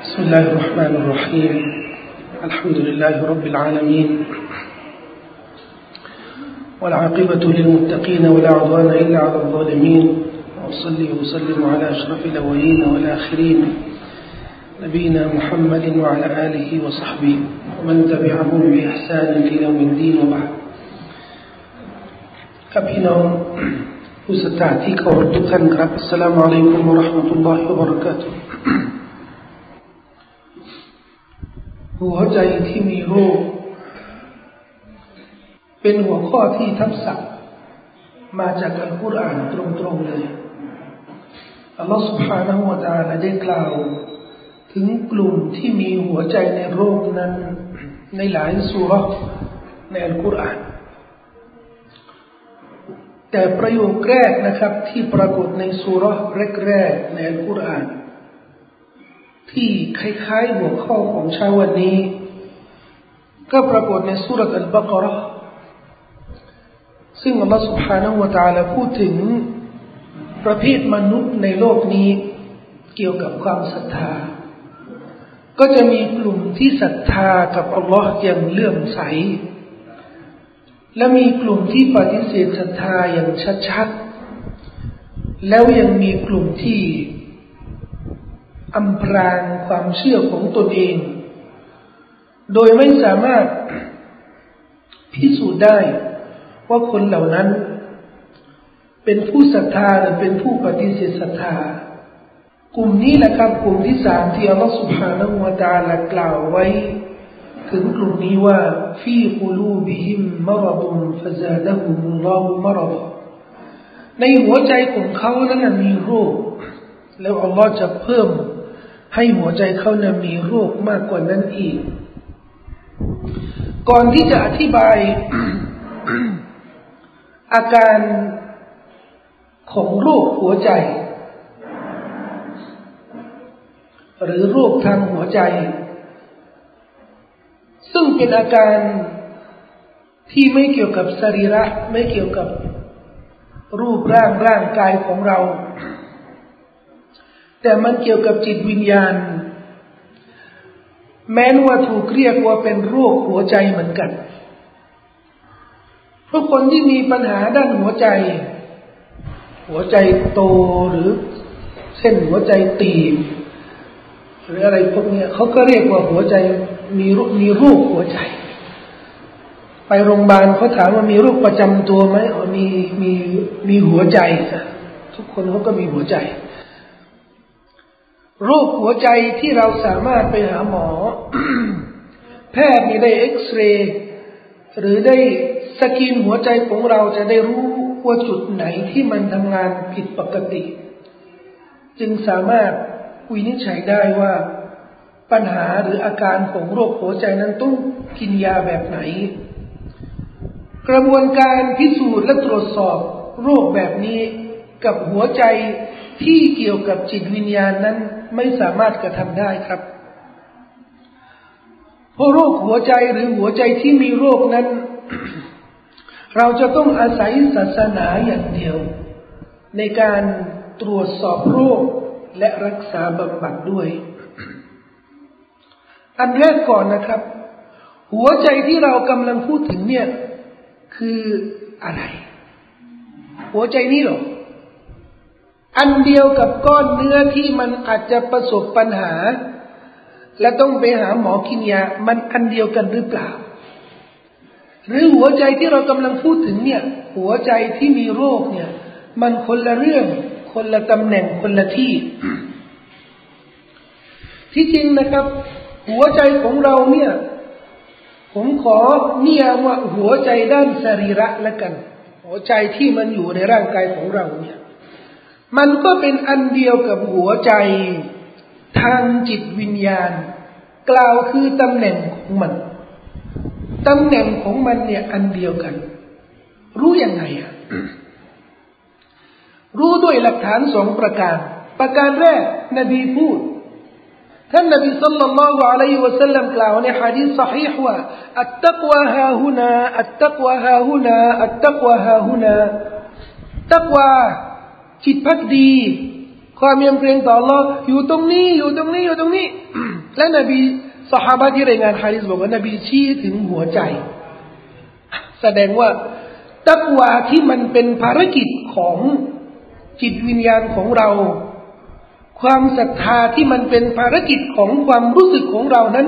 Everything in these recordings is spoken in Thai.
بسم الله الرحمن الرحيم الحمد لله رب العالمين والعاقبة للمتقين ولا عدوان إلا على الظالمين وأصلي وسلم على أشرف الأولين والآخرين نبينا محمد وعلى آله وصحبه ومن تبعهم بإحسان إلى يوم الدين وبعد ครับพี่น้องผู้ศรัทธาที่เคารพทุกท่านครับอัสสลามุอะลัยกุมวะเราะห์มะตุลลอฮิวะบะเราะกาตุฮ์ หัวใจที่มีโรค เป็นหัวข้อที่ทับศัพท์มาจากอัลกุรอานตรงๆเลยอัลลอฮฺ سبحانه และ تعالى ได้กล่าว ถึงกลุ่มที่มีหัวใจในโรคนั้น ในหลายสุรในอัลกุรอานแต่ประโยคแรกนะครับ ที่ปรากฏในสุรแรกๆในอัลกุรอาน ที่คล้ายๆหัวข้อของเช้าวันนี้ ก็ปรากฏในสุรอัลบากรซึ่งอัลลอฮฺ سبحانه และ تعالى พูดถึงประเภทมนุษย์ในโลกนี้ เกี่ยวกับความศรัทธา ก็จะมีกลุ่มที่ศรัทธากับอัลลอฮ์อย่างเลื่อมใสและมีกลุ่มที่ปฏิเสธศรัทธาอย่างชัดๆ แล้วยังมีกลุ่มที่ อำพรางความเชื่อของตนเอง โดยไม่สามารถพิสูจน์ได้ว่าคนเหล่านั้น เป็นผู้ศรัทธาหรือเป็นผู้ปฏิเสธศรัทธากลุ่มนี้แหละครับกลุ่มที่สามที่อัลลอฮฺสุบฮานาอูตาละกล่าวไว้ ถึงกลุ่มนี้ว่าฟีกุลูบิฮิมมรดุมฟซาดะฮุมุลลอฮุมรดในหัวใจของเขานั้นมีโรค แล้วอัลลอฮ์จะเพิ่ม ให้หัวใจเขานั้นมีโรคมากกว่านั้นอีก ก่อนที่จะอธิบาย อาการของโรคหัวใจ หรือโรคทางหัวใจ ซึ่งเป็นอาการที่ไม่เกี่ยวกับสรีระ ไม่เกี่ยวกับรูปร่างร่างกายของเรา แต่มันเกี่ยวกับจิตวิญญาณ แม้นว่าถูกเรียกว่าเป็นโรคหัวใจเหมือนกันเพราะคนที่มีปัญหาด้านหัวใจ หัวใจโตหรือเส้นหัวใจตีบหรืออะไรพวกนี้เขาก็เรียกว่าหัวใจมีรูมีโรคหัวใจ ไปโรงพยาบาลเขาถามว่ามีโรคประจำตัวไหมอ๋อมีมีมีหัวใจทุกคนเขาก็มีหัวใจ รคหัวใจที่เราสามารถไปหาหมอ แพทย์มีได้เอ็กซเรย์หรือได้สกินหัวใจของเราจะได้รู้ว่าจุดไหนที่มันทำงานผิดปกติ จึงสามารถวินิจฉัยได้ว่าปัญหาหรืออาการของโรคหัวใจนั้นต้องกินยาแบบไหน กระบวนการพิสูจน์และตรวจสอบโรคแบบนี้กับหัวใจที่เกี่ยวกับจิตวิญญาณนั้น ไม่สามารถกระทำได้ครับเพราะโรคหัวใจหรือหัวใจที่มีโรคนั้น เราจะต้องอาศัยศาสนาอย่างเดียว ในการตรวจสอบโรคและรักษาบำบัดด้วย อันแรกก่อนนะครับ หัวใจที่เรากำลังพูดถึงเนี่ย คืออะไร หัวใจนี้หรอ อันเดียวกับก้อนเนื้อที่มันอาจจะประสบปัญหา และต้องไปหาหมอกินยา มันอันเดียวกันหรือเปล่า หรือหัวใจที่เรากำลังพูดถึงเนี่ย หัวใจที่มีโรคเนี่ย มันคนละเรื่อง คนละตำแหน่งคนละที่ ที่จริงนะครับ หัวใจของเราเนี่ย ผมขอเนียว่าหัวใจด้านสรีระละกัน หัวใจที่มันอยู่ในร่างกายของเราเนี่ย มันก็เป็นอันเดียวกับหัวใจ ทางจิตวิญญาณ กล่าวคือตำแหน่งของมันตำแหน่งของมันเนี่ยอันเดียวกัน รู้ยังไงอะรู้ด้วยหลักฐานสองประการ ประการแรก นบีพูดท่านนบีสัลลัลลอฮุอะลัยฮิวะสัลลัมกล่าวในฮะดีษสฮีห์ว่าอัตตักวะฮาฮุนาอัตตักวะฮาฮุนาอัตตักวะฮาฮุนาตักวะ จิตพักดี ความยำเกรงต่อ Allah อยู่ตรงนี้ อยู่ตรงนี้อยู่ตรงนี้ และนบีสหายที่รายงานฮะดิษบอกว่านบีชี้ถึงหัวใจ แสดงว่าตักวาที่มันเป็นภารกิจของจิตวิญญาณของเรา ความศรัทธาที่มันเป็นภารกิจของความรู้สึกของเรานั้น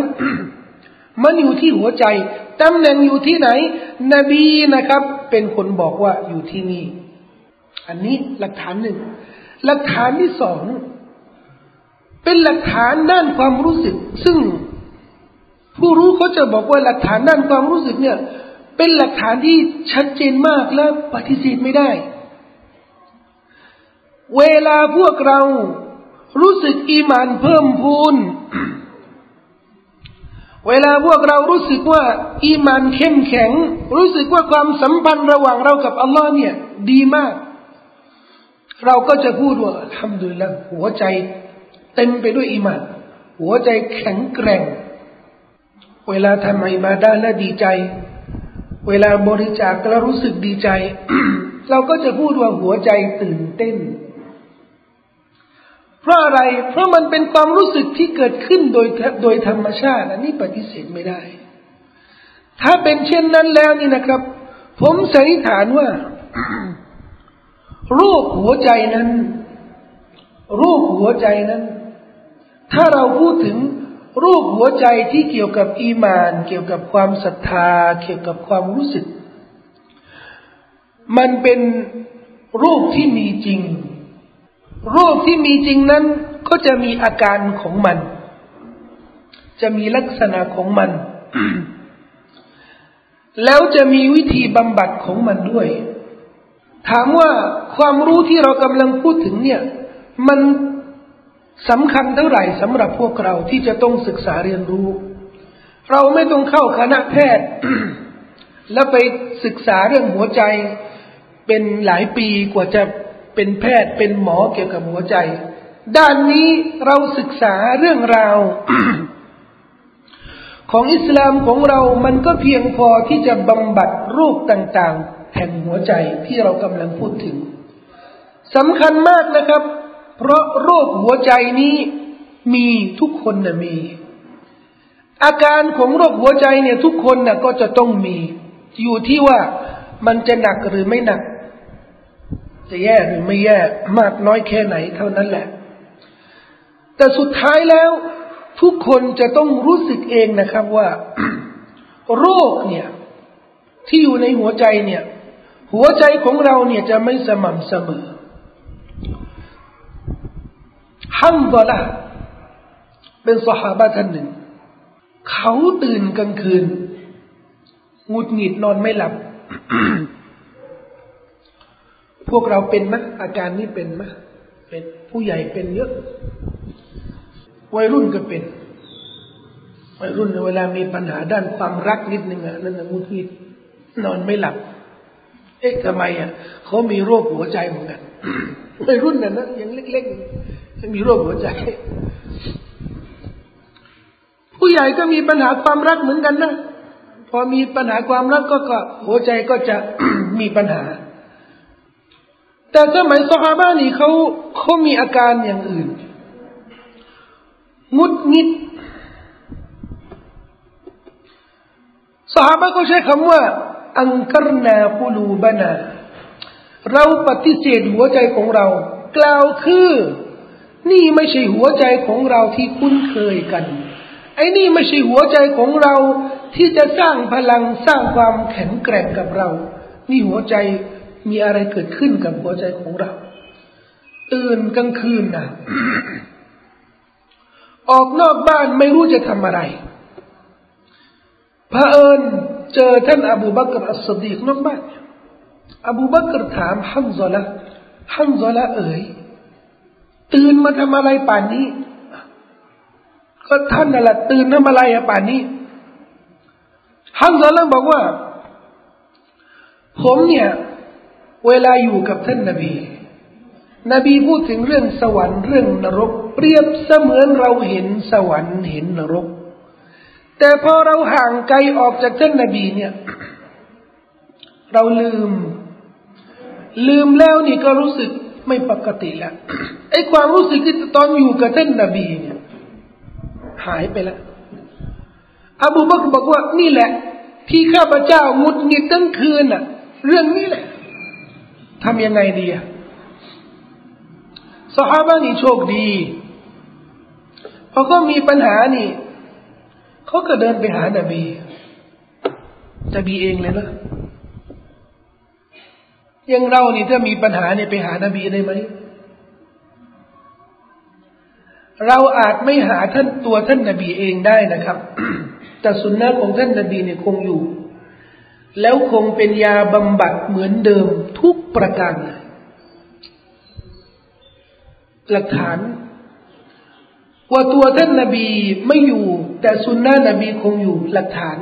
มันอยู่ที่หัวใจตำแหน่งอยู่ที่ไหน นบีนะครับ เป็นคนบอกว่าอยู่ที่นี่ อันนี้หลักฐานหนึ่ง หลักฐานที่สอง เป็นหลักฐานด้านความรู้สึก ซึ่งผู้รู้เขาจะบอกว่าหลักฐานด้านความรู้สึกเนี่ย เป็นหลักฐานที่ชัดเจนมากและปฏิเสธไม่ได้ เวลาพวกเรารู้สึกอีมานเพิ่มพูน เวลาพวกเรารู้สึกว่า อีมานเข้มแข็ง รู้สึกว่าความสัมพันธ์ระหว่างเรากับอัลลอฮ์เนี่ย ดีมาก เราก็จะพูดว่าทำดูแล้วหัวใจเต็มไปด้วยอีมานหัวใจแข็งแกร่ง เวลาทำอิมาดาและดีใจ เวลาบริจาคแล้วรู้สึกดีใจ เราก็จะพูดว่าหัวใจตื่นเต้น เพราะอะไร เพราะมันเป็นความรู้สึกที่เกิดขึ้นโดยโดยธรรมชาติอันนี้ปฏิเสธไม่ได้ ถ้าเป็นเช่นนั้นแล้วนี่นะครับ ผมสันนิษฐานว่า รูปหัวใจนั้น รูปหัวใจนั้น ถ้าเราพูดถึงรูปหัวใจที่เกี่ยวกับอีมาน เกี่ยวกับความศรัทธา เกี่ยวกับความรู้สึก มันเป็นรูปที่มีจริง รูปที่มีจริงนั้น ก็จะมีอาการของมัน จะมีลักษณะของมัน แล้วจะมีวิธีบำบัดของมันด้วย ถามว่าความรู้ที่เรากำลังพูดถึงเนี่ย มันสำคัญเท่าไหร่สำหรับพวกเราที่จะต้องศึกษาเรียนรู้ เราไม่ต้องเข้าคณะแพทย์ แล้วไปศึกษาเรื่องหัวใจ เป็นหลายปีกว่าจะเป็นแพทย์เป็นหมอเกี่ยวกับหัวใจ ด้านนี้เราศึกษาเรื่องราวของอิสลามของเรามันก็เพียงพอที่จะบำบัดโรคต่างๆ แห่งหัวใจที่เรากำลังพูดถึงสำคัญมากนะครับ เพราะโรคหัวใจนี้มีทุกคนนะมี อาการของโรคหัวใจเนี่ยทุกคนนะก็จะต้องมี อยู่ที่ว่ามันจะหนักหรือไม่หนัก จะแย่หรือไม่แย่มากน้อยแค่ไหนเท่านั้นแหละ แต่สุดท้ายแล้ว ทุกคนจะต้องรู้สึกเองนะครับว่า โรคเนี่ย ที่อยู่ในหัวใจเนี่ย หัวใจของเราเนี่ยจะไม่สม่ำเสมอฮัมดอละเป็นสหาบะท่านหนึ่ง เขาตื่นกลางคืนงุดหงิดนอนไม่หลับ พวกเราเป็นไหมอาการนี้เป็นไหมเป็นผู้ใหญ่เป็นเยอะ วัยรุ่นก็เป็น วัยรุ่นเวลามีปัญหาด้านความรักนิดหนึงอะนั่นงุดหงิดนอนไม่หลับ เอ๊ะทำไมอะเขามีโรคหัวใจเหมือนกันวัยรุ่นน่ะนะยังเล็กๆมีโรคหัวใจ ผู้ใหญ่ก็มีปัญหาความรักเหมือนกันนะพอมีปัญหาความรักก็ก็หัวใจก็จะมีปัญหา แต่สมัยสฮาบานี่เขาเขามีอาการอย่างอื่นงุดงิดสฮาบะก็ใช้คำว่า อังกรนาปูลูบานา เราปฏิเสธหัวใจของเรา กล่าวคือ นี่ไม่ใช่หัวใจของเราที่คุ้นเคยกัน ไอ้นี่ไม่ใช่หัวใจของเราที่จะสร้างพลังสร้างความแข็งแกร่งกับเรา นี่หัวใจมีอะไรเกิดขึ้นกับหัวใจของเรา ตื่นกลางคืนนะออกนอกบ้านไม่รู้จะทำอะไรพระเอิญ เจอท่านอบูบักรอัสสดีกนอกบ้านอบูบักรถามฮันซอละฮันซอละเอ๋ยตื่นมาทำอะไรป่านนี้ ก็ท่านนั่นแหละตื่นทำอะไรอะป่านนี้ฮัมซาลังบอกว่า ผมเนี่ย เวลาอยู่กับท่านนบี นบีพูดถึงเรื่องสวรรค์เรื่องนรก เปรียบเสมือนเราเห็นสวรรค์เห็นนรก แต่พอเราห่างไกลออกจากท่านนบีเนี่ย เราลืม ลืมแล้วนี่ก็รู้สึกไม่ปกติแล้วไอ้ความรู้สึกที่ตอนอยู่กับท่านนบีเนี่ย หายไปแล้วอบูบักบอกว่านี่แหละ ที่ข้าพเจ้ามุดงิดทั้งคืนอะ เรื่องนี้แหละทำยังไงดีอะสหาบ้านี่โชคดีพอก็มีปัญหานี่ เขาก็เดินไปหานาบีนบีเองเลยนะยังเรานี่ถ้ามีปัญหาเนี่ยไปหานาบีได้ไหม เราอาจไม่หาท่านตัวท่านนาบีเองได้นะครับ แต่สุนนะของท่านนาบีเนี่ยคงอยู่ แล้วคงเป็นยาบำบัดเหมือนเดิมทุกประการหลักฐาน ว่าตัวท่านนาบีไม่อยู่ แต่สุนนะนบีคงอยู่หลักฐาน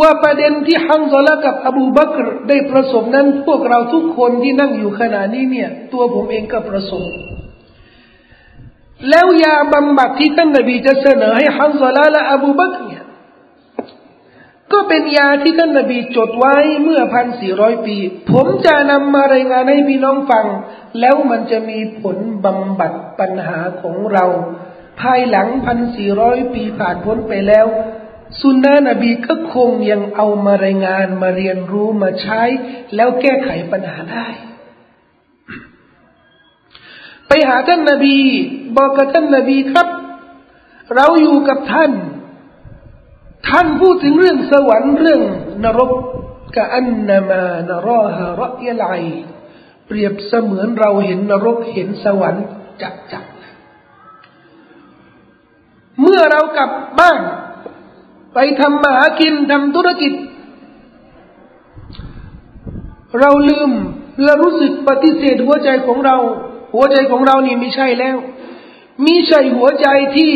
ว่าประเด็นที่ฮัมซอละกับอบูบักรได้ประสบนั้น พวกเราทุกคนที่นั่งอยู่ขณะนี้เนี่ย ตัวผมเองก็ประสบแล้วยาบำบัดที่ท่านนบีจะเสนอให้ฮัมซอลาและอบูบักเนี่ยก็เป็นยาที่ท่านนบีจดไว้เมื่อพันสี่ร้อยปี ผมจะนำมารายงานให้พี่น้องฟัง แล้วมันจะมีผลบำบัดปัญหาของเรา ภายหลังพันสี่ร้อยปีผ่านพ้นไปแล้วสุนนะนบีก็คงยังเอามารายงานมาเรียนรู้มาใช้ แล้วแก้ไขปัญหาได้ ไปหาท่านนาบี บอกกับท่านนาบีครับ เราอยู่กับท่าน ท่านพูดถึงเรื่องสวรรค์เรื่องนรกกะอันนามานรอฮะรอยลเปรียบเสมือนเราเห็นนรกเห็นสวรรค์จับจับเมื่อเรากลับบ้าน ไปทำมาหากินทำธุรกิจ เราลืมและรู้สึกปฏิเสธหัวใจของเรา หัวใจของเรานี่ไม่ใช่แล้วมีใช่หัวใจที่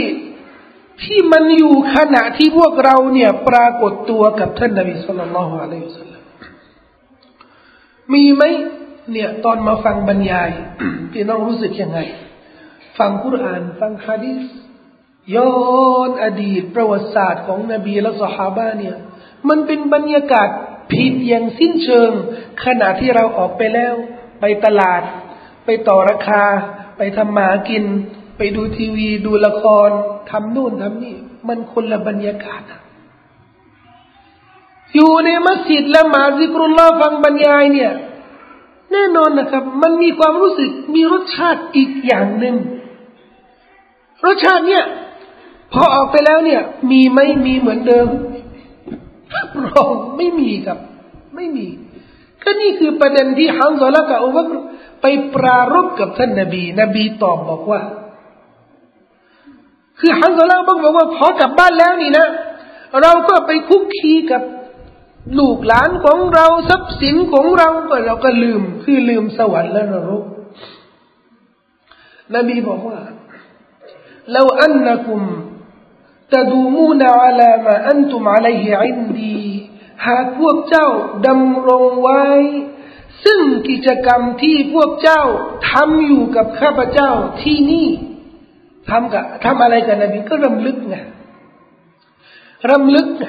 ที่มันอยู่ขณะที่พวกเราเนี่ยปรากฏตัวกับท่านนบีสุลต่านละฮ์อะลัยฮิสลามมีไหมเนี่ยตอนมาฟังบรรยายพี่น้องรู้สึกยังไง ฟังคุราน ฟังฮะดีษ ย้อนอดีตประวัติศาสตร์ของนบีและสหายเนี่ย มันเป็นบรรยากาศผิดอย่างสิ้นเชิง ขณะที่เราออกไปแล้ว ไปตลาด ไปต่อราคา ไปทำหมากิน ไปดูทีวี ดูละครทำนู่นทำนี่ มันคนละบรรยากาศอยู่ในมัสยิดละหมาดซิกรุลลอฟังบรรยายเนี่ย แน่นอนนะครับ มันมีความรู้สึกมีรสชาติอีกอย่างหนึ่งรสชาติเนี่ย พอออกไปแล้วเนี่ย มีไหมมีเหมือนเดิมรับรองไม่มีครับ ไม่มีก็นี่คือประเด็นที่ฮัมซอละกับอุบักไปปรารบกับท่านนบี นบีตอบบอกว่า คือฮันซอลาบอกว่าพอกลับบ้านแล้วนี่นะ เราก็ไปคุกคีกับลูกหลานของเราทรัพย์สินของเราก็เราก็ลืม คือลืมสวรรค์และนรก นบีบอกว่าเราอันนักุม تدومون على ما أنتم عليه عندي หากพวกเจ้าดำรงไว้ซึ่งกิจกรรมที่พวกเจ้าทำอยู่กับข้าพเจ้าที่นี่ทำกับทำอะไรกันนบีก็รำลึกไงรำลึกไง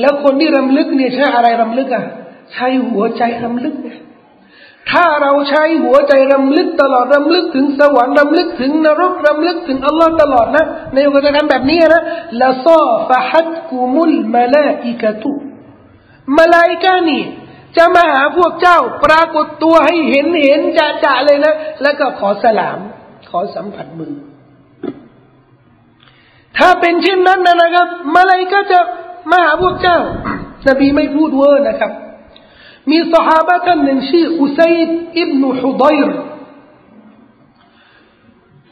แล้วคนที่รำลึกเนี่ยใช้อะไรรำลึกอ่ะใช้หัวใจรำลึกไง ถ้าเราใช้หัวใจรำลึกตลอดรำลึกถึงสวรรค์รำลึกถึงนรกรำลึกถึงอัลลอฮ์ตลอดนะในกิจกรรมแบบนี้นะละซาฟะฮัดกุมุลมาลาอิกะตุมาลาอิกานี่จะมาหาพวกเจ้าปรากฏตัวให้เห็นเห็นจะจะเลยนะ แล้วก็ขอสลาม ขอสัมผัสมือ ถ้าเป็นเช่นนั้นนะครับมาเลยก็จะมาหาพวกเจ้า นบีไม่พูดเวอร์นะครับ มีสหายท่านหนึ่งชื่ออุซัยดอิบนุฮุดัยร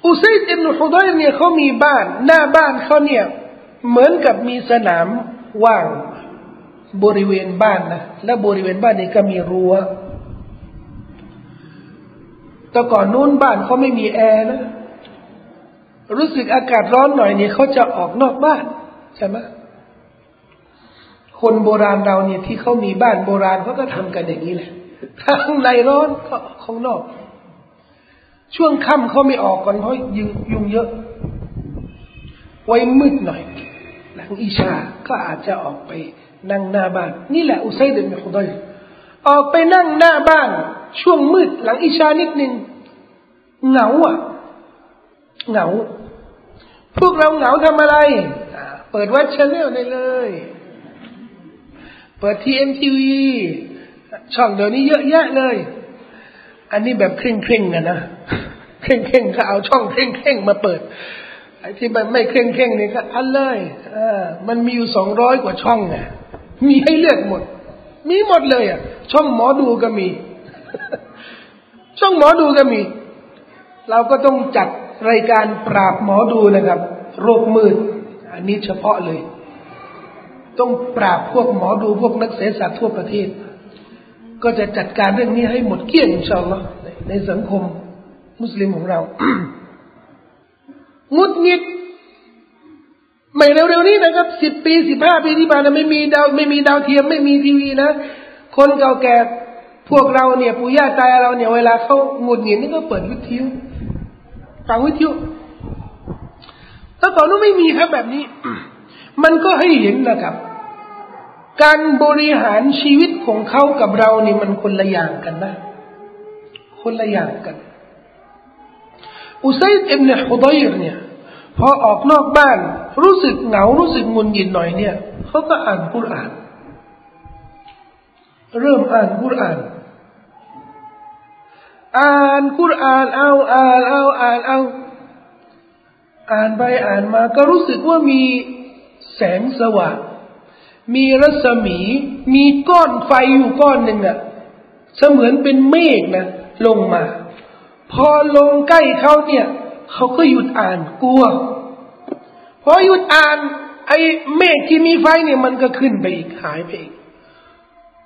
อุซัยดอิบนุฮุดัยรเนี่ยเขามีบ้าน หน้าบ้านเขาเนี่ยเหมือนกับมีสนามว่างบริเวณบ้านนะและบริเวณบ้านนี่ก็มีรัว้วแต่ก่อนนู้นบ้านเขาไม่มีแอร์นะรู้สึกอากาศร้อนหน่อยเนี่ยเขาจะออกนอกบ้านใช่ไหม คนโบราณเราเนี่ยที่เขามีบ้านโบราณเขาก็ทำกันอย่างนี้แหละข้างในร้อนก็ข้างนอก ช่วงค่ำเขาไม่ออกก่อนเพราะยุงยุงเยอะ ไว้มืดหน่อย หลังอิชาก็อาจจะออกไปนั่งหน้าบ้าน นี่แหละอุไซด์เป็นขุดอยออกไปนั่งหน้าบ้าน ช่วงมืด หลังอิชานิดหนึ่งเหงาอะเหงา พวกเราเหงาทำอะไร เปิด White Channel ได้เลย เปิด TMTV ช่องเดี๋ยวนี้เยอะแยะเลย อันนี้แบบเคร่งเคร่งกันนะเคร่งเคร่งก็เอาช่องเคร่งเคร่งมาเปิดไอ้ที่มันไม่เคร่งเคร่งนี่ก็อันเลยอมันมีอยู่สองร้อยกว่าช่องไงมีให้เลือกหมด มีหมดเลยอะ ช่องหมอดูก็มี ช่องหมอดูก็มี เราก็ต้องจัดรายการปราบหมอดูนะครับ โรคมืด อันนี้เฉพาะเลย ต้องปราบพวกหมอดูพวกนักเสศาสตร์ทั่วประเทศ ก็จะจัดการเรื่องนี้ให้หมดเกลี้ยงอินชาอัลลอฮ์ในสังคมมุสลิมของเรางุดงิดไม่เร็วๆนี้นะครับสิบปีสิบห้าปีที่ผ่านมาไม่มีดาวไม่มีดาวเทียมไม่มีทีวีนะ คนเก่าแก่พวกเราเนี่ยปู่ย่าตายเราเนี่ยเวลาเขางุดหงิดนี่ก็เปิดวิทยุฟังวิทยุแต่ก่อนนู้นไม่มีครับแบบนี้ มันก็ให้เห็นนะครับ การบริหารชีวิตของเขากับเรานี่มันคนละอย่างกันนะ คนละอย่างกัน อุซัยด์อิบเนฮุดัยร์เนี่ยพอออกนอกบ้านรู้สึกเหงารู้สึกงุนงิดหน่อยเนี่ยเขาก็อ่านกุรอาน เริ่มอ่านกุรอาน อ่านกุรอานเอาอ่านเอาอ่านเอาอ่านไปอ่านมาก็รู้สึกว่ามีแสงสว่าง มีรัศมี มีก้อนไฟอยู่ก้อนหนึ่งอะเสมือนเป็นเมฆนะลงมา พอลงใกล้เขาเนี่ยเขาก็หยุดอ่านกลัวพอหยุดอ่าน ไอ้เมฆที่มีไฟเนี่ยมันก็ขึ้นไปอีกหายไปอีก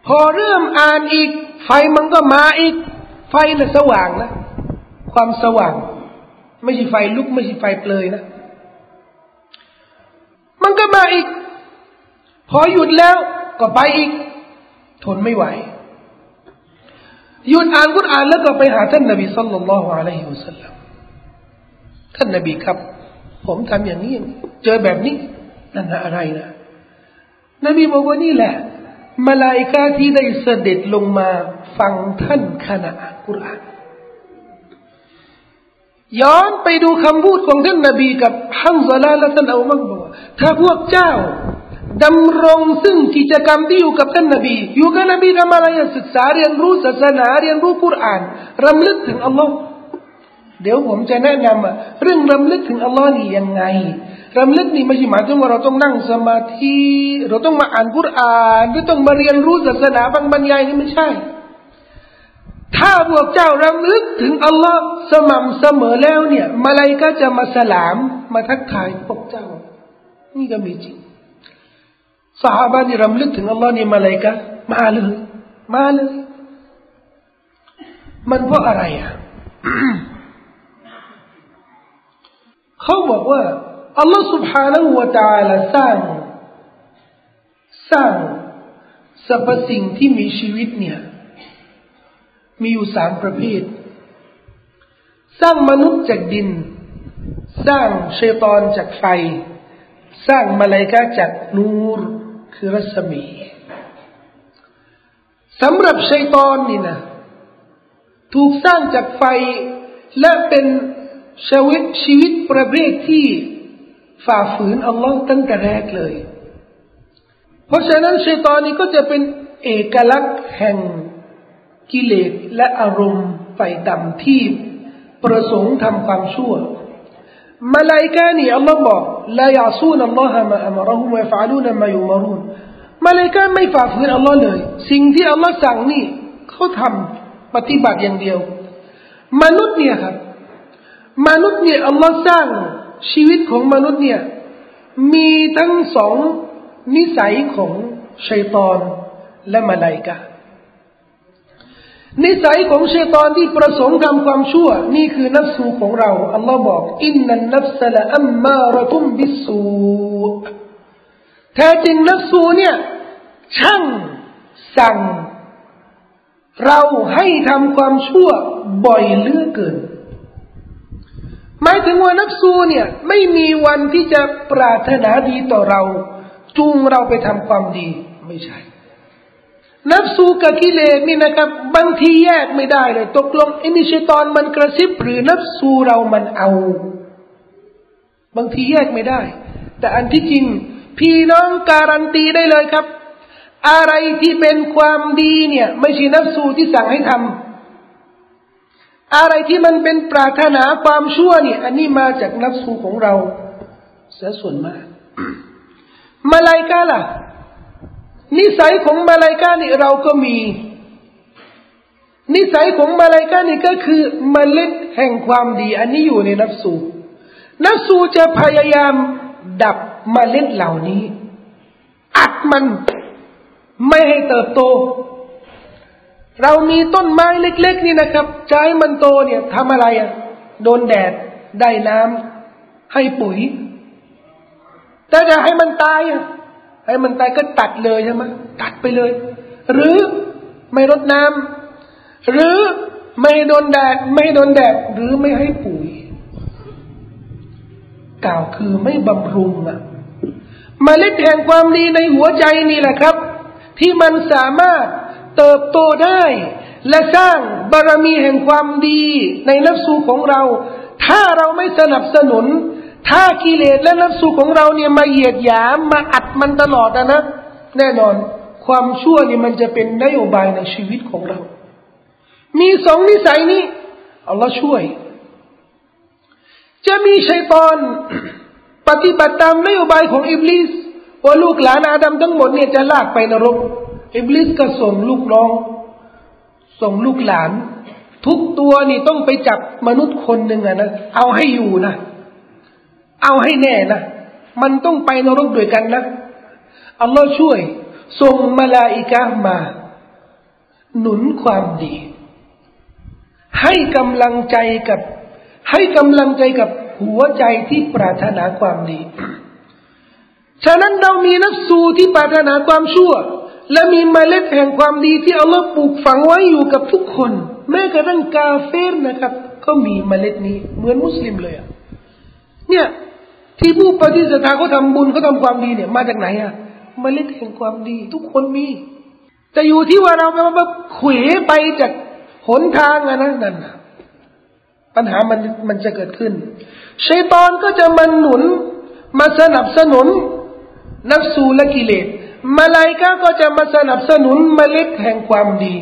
พอเริ่มอ่านอีก ไฟมันก็มาอีก ไฟน่ะสว่างนะ ความสว่าง ไม่ใช่ไฟลุกไม่ใช่ไฟเปลยนะ มันก็มาอีก พอหยุดแล้วก็ไปอีก ทนไม่ไหว หยุดอ่านกุรอานแล้วก็ไปหาท่านนบีสัลลัลลอฮุอะลัยฮิวสัลลัมท่านนบีครับ ผมทำอย่างนี้ เจอแบบนี้ นั่นอะไรนะ นบีบอกว่านี่แหละมาลายกาที่ได้เสด็จลงมาฟังท่านขณะอ่านกุรอานย้อนไปดูคำพูดของท่านนบีกับฮัมซาลาและท่านอูมักบอกว่าถ้าพวกเจ้า ดำรงซึ่งกิจกรรมที่อยู่กับท่านนบี อยู่กับนบีทำอะไรศึกษาเรียนรู้ศาสนาเรียนรู้กุรอานรำลึกถึงอัลลอฮ์เดี๋ยวผมจะแนะนำเรื่องรำลึกถึงอัลลอฮ์นี่ยังไงรำลึกนี่ไม่ใช่หมายถึงว่าเราต้องนั่งสมาธิเราต้องมาอ่านกุรอานหรือต้องมาเรียนรู้ศาสนาบางบรรยายนี่ไม่ใช่ ถ้าพวกเจ้ารำลึกถึงอัลลอฮ์สม่ำเสมอแล้วเนี่ยมาลายก็จะมาสลามมาทักทายพวกเจ้า นี่ก็มีจริง สหายนี่รำลึกถึงอัลลอฮ์นี่มาลายก็มาเลยมาเลย มันเพราะอะไรอ่ะเขาบอกว่าอัลลอฮ์ سبحانه และ تعالى สร้างสร้างสรรพสิ่งที่มีชีวิตเนี่ยมีอยู่สามประเภท สร้างมนุษย์จากดิน สร้างเชตอนจากไฟ สร้างมาลายกาจากนูร คือรัศมีสำหรับชัยตอนนี่นะถูกสร้างจากไฟและเป็นชีวิตชีวิตประเภทที่ฝ่าฝืนอัลลอฮ์ตั้งแต่แรกเลย เพราะฉะนั้นชัยตอนนี้ก็จะเป็นเอกลักษณ์แห่งกิเลสและอารมณ์ไฟต่ำที่ประสงค์ทำความชั่ว มาลายกานี่อัลลอฮ์บอกลายาซูนอัลลอฮ์มาอัมรหุมวะฟาลูนมายุมารุนมาลายกาไม่ฝ่าฝืนอัลลอฮ์เลย สิ่งที่อัลลอฮ์สั่งนี่เขาทำปฏิบัติอย่างเดียว มนุษย์เนี่ยครับ มนุษย์เนี่ยอัลลอฮ์สร้างชีวิตของมนุษย์เนี่ยมีทั้งสองนิสัยของชัยตอนและมาลายกา นิสัยของเชตอนที่ประสงค์ทำความชั่ว นี่คือนัฟสูของเรา อัลลอฮ์บอกอินนันนัฟสละอัมมาระตุมบิสูแท้จริงนัฟสูเนี่ย ช่างสั่ง เราให้ทำความชั่วบ่อยเลือเกิน หมายถึงว่านักสู้เนี่ย ไม่มีวันที่จะปรารถนาดีต่อเรา จูงเราไปทำความดีไม่ใช่ นักสู้กับกิเลสนี่นะครับ บางทีแยกไม่ได้เลยตกลงไอ้นี่ชตอนมันกระซิบหรือนักสู้เรามันเอา บางทีแยกไม่ได้ แต่อันที่จริง พี่น้องการันตีได้เลยครับ อะไรที่เป็นความดีเนี่ย ไม่ใช่นับสูที่สั่งให้ทำอะไรที่มันเป็นปรารถนาความชั่วเนี่ย อันนี้มาจากนับสูของเราเสียส่วนมากมาลายกาล่ะ นิสัยของมาลายกานี่เราก็มี นิสัยของมาลายกานี่ก็คือมเมล็ดแห่งความดี อันนี้อยู่ในนับสูนับสูจะพยายามดับมเมล็ดเหล่านี้ อัดมันไม่ให้เติบโต เรามีต้นไม้เล็ก ๆ นี่นะครับจะให้มันโตเนี่ยทำอะไรอะโดนแดดได้น้ำให้ปุ๋ยแต่จะให้มันตายอะ ให้มันตายก็ตัดเลยใช่ไหมตัดไปเลย หรือไม่รดน้ำหรือไม่โดนแดดไม่โดนแดดหรือไม่ให้ปุ๋ย กล่าวคือไม่บำรุงอะมาเล็ดแห่งความดีในหัวใจนี่แหละครับ ที่มันสามารถเติบโตได้ และสร้างบารมีแห่งความดีในนับสูของเรา ถ้าเราไม่สนับสนุน ถ้ากิเลสและนับสูของเราเนี่ยมาเหยียดหยามมาอัดมันตลอดนะนะแน่นอน ความชั่วนี่มันจะเป็นนโยบายในชีวิตของเรา มีสองนิสัยนี้อัลลอฮ์ช่วย จะมีชัยตอน ปฏิบัติตามนโยบายของอิบลิสว่าลูกหลานอาดัมทั้งหมดเนี่ยจะลากไปนรกอิบลิสก็ส่งลูกน้อง ส่งลูกหลาน ทุกตัวนี่ต้องไปจับมนุษย์คนหนึ่งอะนะเอาให้อยู่นะ เอาให้แน่นะ มันต้องไปนรกด้วยกันนะอัลลอฮ์ช่วยส่งมาลาอิกะมา หนุนความดี ให้กำลังใจกับ ให้กำลังใจกับหัวใจที่ปรารถนาความดี ฉะนั้นเรามีนักสู้ที่ปรารถนาความชั่ว และมีเมล็ดแห่งความดีที่อัลลอฮ์ปลูกฝังไว้อยู่กับทุกคน แม้กระทั่งกาเฟรนะครับ ก็มีเมล็ดนี้เหมือนมุสลิมเลยอะเนี่ย ที่ผู้ปฏิเสธเขาทำบุญเขาทาความดีเนี่ย มาจากไหนอะมาเล็ดแห่งความดี ทุกคนมี แต่อยู่ที่ว่าเราแบบเขวไปจากหนทางอะนะนั่นปัญหามันมันจะเกิดขึ้นชัยตอนก็จะมาหนุน มาสนับสนุน นักสูและกิเลสมาลายกาก็จะมาสนับสนุนมเมล็ดแห่งความดี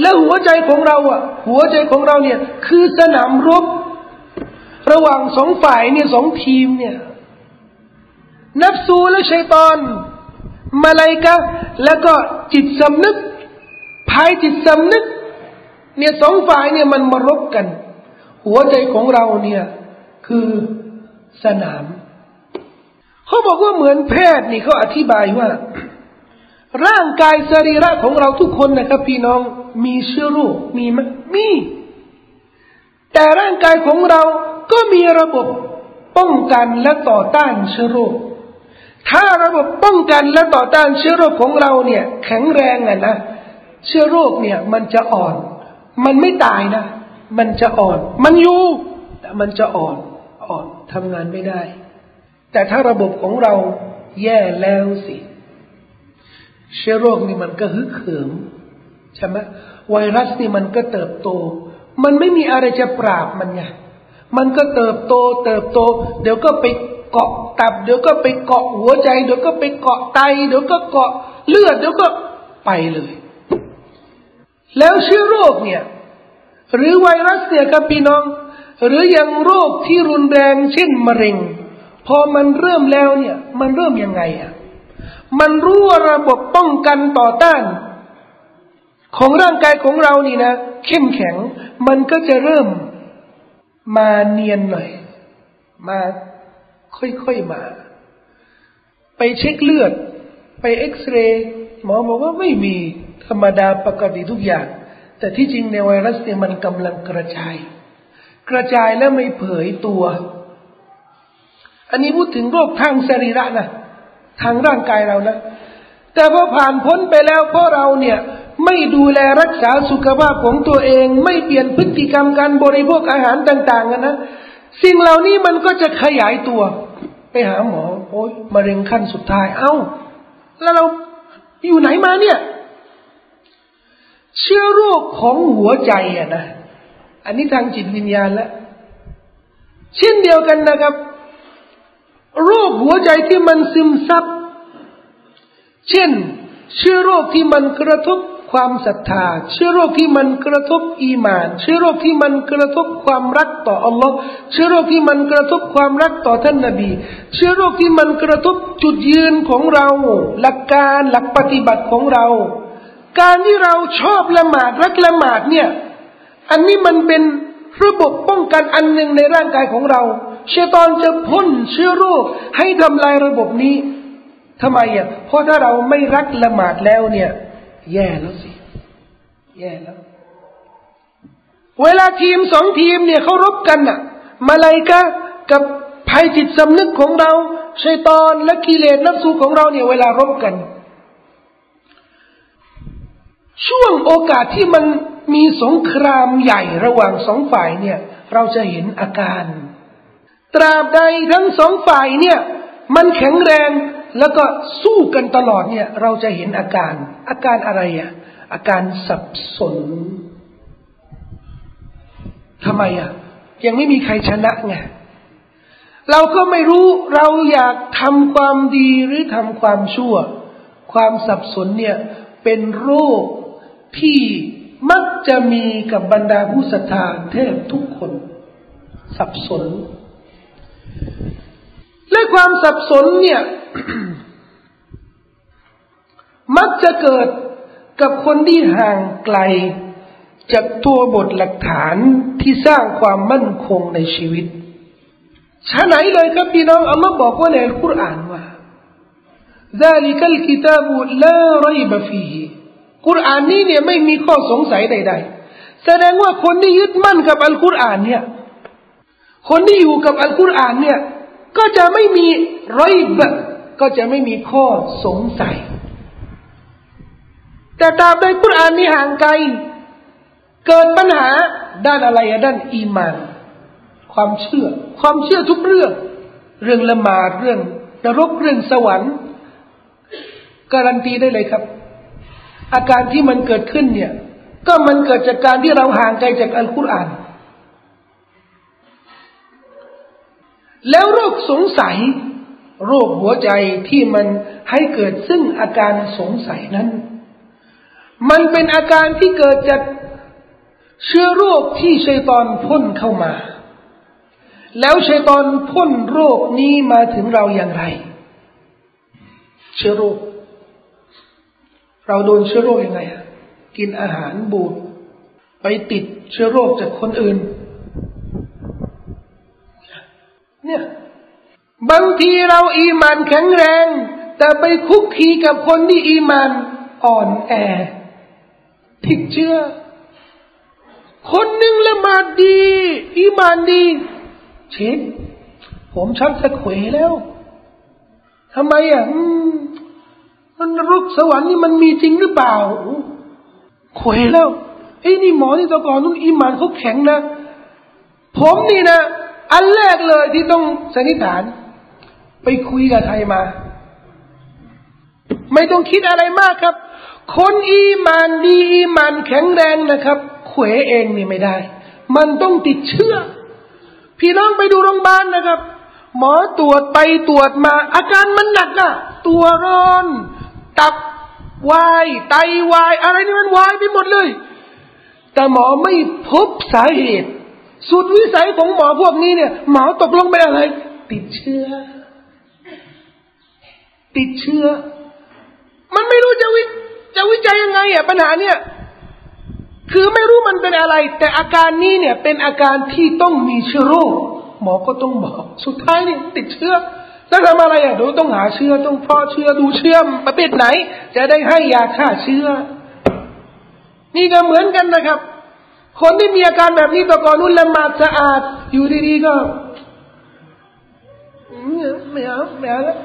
และหัวใจของเราอะ หัวใจของเราเนี่ย คือสนามรบ ระหว่างสองฝ่ายเนี่ยสองทีมเนี่ยนับสูและชัยตอนมาลายกาแล้วก็จิตสำนึกภายจิตสำนึก เนี่ยสองฝ่ายเนี่ยมันมารบกัน หัวใจของเราเนี่ยคือสนาม เขาบอกว่าเหมือนแพทย์นี่เขาอธิบายว่า ร่างกายสรีระของเราทุกคนนะครับ พี่น้องมีเชื้อโรคมีมมี แต่ร่างกายของเรา ก็มีระบบป้องกันและต่อต้านเชื้อโรค ถ้าระบบป้องกันและต่อต้านเชื้อโรคของเราเนี่ย แข็งแรงอะนะ เชื้อโรคเนี่ย มันจะอ่อน มันไม่ตายนะ มันจะอ่อน มันอยู่แต่มันจะอ่อน อ่อนทำงานไม่ได้ แต่ถ้าระบบของเราแย่แล้วสิ เชื้อโรคนี่มันก็ฮึกเหิมใช่ไหมไวรัสนี่มันก็เติบโต มันไม่มีอะไรจะปราบมันไง มันก็เติบโตเติบโต เดี๋ยวก็ไปเกาะตับ เดี๋ยวก็ไปเกาะหัวใจ เดี๋ยวก็ไปเกาะไต เดี๋ยวก็เกาะเลือด เดี๋ยวก็ไปเลย แล้วเชื้อโรคเนี่ย หรือไวรัสเนี่ยครับพี่น้อง หรือยังโรคที่รุนแรงเช่นมะเร็ง พอมันเริ่มแล้วเนี่ย มันเริ่มยังไงอะมันรู้ว่าระบบป้องกันต่อต้าน ของร่างกายของเรานี่นะ เข้มแข็ง มันก็จะเริ่ม มาเนียนหน่อย มาค่อยๆมา ไปเช็คเลือด ไปเอ็กซเรย์หมอบอกว่าไม่มีธรรมดาปกติทุกอย่าง แต่ที่จริงในไวรัสเนี่ยมันกำลังกระจาย กระจายแล้วไม่เผยตัว อันนี้พูดถึงโรคทางสรีระนะทางร่างกายเรานะ แต่พอผ่านพ้นไปแล้วเพราะเราเนี่ยไม่ดูแลรักษาสุขภาพของตัวเอง ไม่เปลี่ยนพฤติกรรมการบริโภคอาหารต่างๆกันะสิ่งเหล่านี้มันก็จะขยายตัว ไปหาหมอโอ้ยมะเร็งขั้นสุดท้าย เอา้า แล้วเราอยู่ไหนมาเนี่ย เชื้อโรคของหัวใจอะนะอันนี้ทางจิตวิญญาณแล้วเช่นเดียวกันนะครับ โรคหัวใจที่มันซึมซับ เช่น เชื้อโรคที่มันกระทบความศรัทธา เชื้อโรคที่มันกระทบอีมาน เชื้อโรคที่มันกระทบความรักต่ออัลลอฮ์เชื้อโรคที่มันกระทบความรักต่อท่านนบี เชื้อโรคที่มันกระทบจุดยืนของเรา หลักการหลักปฏิบัติของเรา การที่เราชอบละหมาดรักละหมาดเนี่ย อันนี้มันเป็นระบบป้องกันอันหนึ่งในร่างกายของเราเชตอนจะพ่นเชื้อโรคให้ทำลายระบบนี้ ทำไมอะเพราะถ้าเราไม่รักละหมาดแล้วเนี่ย แย่แล้วสิ แย่แล้ว เวลาทีมสองทีมเนี่ยเขารบกันน่ะ มาลายกะกับภัยจิตสำนึกของเราชัยตอนและกิเลสนักสู้ของเราเนี่ย เวลารบกัน ช่วงโอกาสที่มันมีสงครามใหญ่ระหว่างสองฝ่ายเนี่ย เราจะเห็นอาการ ตราบใดทั้งสองฝ่ายเนี่ย มันแข็งแรง แล้วก็สู้กันตลอดเนี่ย เราจะเห็นอาการ อาการอะไรอะอาการสับสนทำไมอะยังไม่มีใครชนะไงเราก็ไม่รู้เราอยากทำความดีหรือทำความชั่ว ความสับสนเนี่ย เป็นโรคที่มักจะมีกับบรรดาผู้ศรัทธาแทบทุกคน สับสน และความสับสนเนี่ยมักจะเกิดกับคนที่ห่างไกล จากตัวบทหลักฐานที่สร้างความมั่นคงในชีวิตชาไหนเลยครับพี่น้องอัลลอฮ์บอกว่าในอัลกุรอานว่า ذلك الكتاب لا ريب فيه กุรอานนี้เนี่ยไม่มีข้อสงสัยใดๆ แสดงว่าคนที่ยึดมั่นกับอัลกุรอานเนี่ย คนที่อยู่กับอัลกุรอานเนี่ย ก็จะไม่มีรอยบก็จะไม่มีข้อสงสัย แต่ตามในกุรอานนี้ห่างไกล เกิดปัญหาด้านอะไรด้านอีมาน ความเชื่อ ความเชื่อทุกเรื่อง เรื่องละหมาดเรื่องนรกเรื่องสวรรค์การันตีได้เลยครับ อาการที่มันเกิดขึ้นเนี่ย ก็มันเกิดจากการที่เราห่างไกลจากอัลกุรอาน แล้วโรคสงสัย โรคหัวใจที่มันให้เกิดซึ่งอาการสงสัยนั้น มันเป็นอาการที่เกิดจากเชื้อโรคที่ชัยตอนพ่นเข้ามา แล้วชัยตอนพ่นโรคนี้มาถึงเราอย่างไร เชื้อโรค เราโดนเชื้อโรคยังไงอะกินอาหารบูดไปติดเชื้อโรคจากคนอื่น เนี่ยบางทีเราอีมานแข็งแรง แต่ไปคุกคีกับคนที่อีมานอ่อนแอติดเชื้อคนหนึ่งละมาดดี อีมานดีเช็ดผมชักจะเขวแล้วทำไมอะมันรุกสวรรค์นี่มันมีจริงหรือเปล่าเขวแล้วไอ้นี่หมอที่ตะกอนนู้นอีมานเขาแข็งนะ ผมนี่นะ อันแรกเลยที่ต้องสันนิษฐาน ไปคุยกับใครมา ไม่ต้องคิดอะไรมากครับ คนอีมานดีอีมานแข็งแรงนะครับขวเองนี่ไม่ได้ มันต้องติดเชื้อพี่น้องไปดูโรงพยาบาลนะครับ หมอตรวจไปตรวจมา อาการมันหนักอะตัวร้อน ตับวายไตวาย อะไรนี่มันวายไปหมดเลย แต่หมอไม่พบสาเหตุ สุดวิสัยของหมอพวกนี้เนี่ย หมอตกลงไปอะไร ติดเชื้อ ติดเชื้อ มันไม่รู้จะวิจะวิจัยยังไงอะปัญหาเนี่ยคือไม่รู้มันเป็นอะไร แต่อาการนี้เนี่ย เป็นอาการที่ต้องมีเชื้อโรคหมอก็ต้องบอก สุดท้ายนี่ติดเชื้อแล้วทำอะไรอะดูต้องหาเชื้อต้องเพาะเชื้อดูเชื้อประเภทไหน จะได้ให้ยาฆ่าเชื้อ นี่ก็เหมือนกันนะครับ คนที่มีอาการแบบนี้ตะกอนุ่นละหมาดสะอาด อยู่ดีๆก็ไม่เอาไม่เอาแล้ว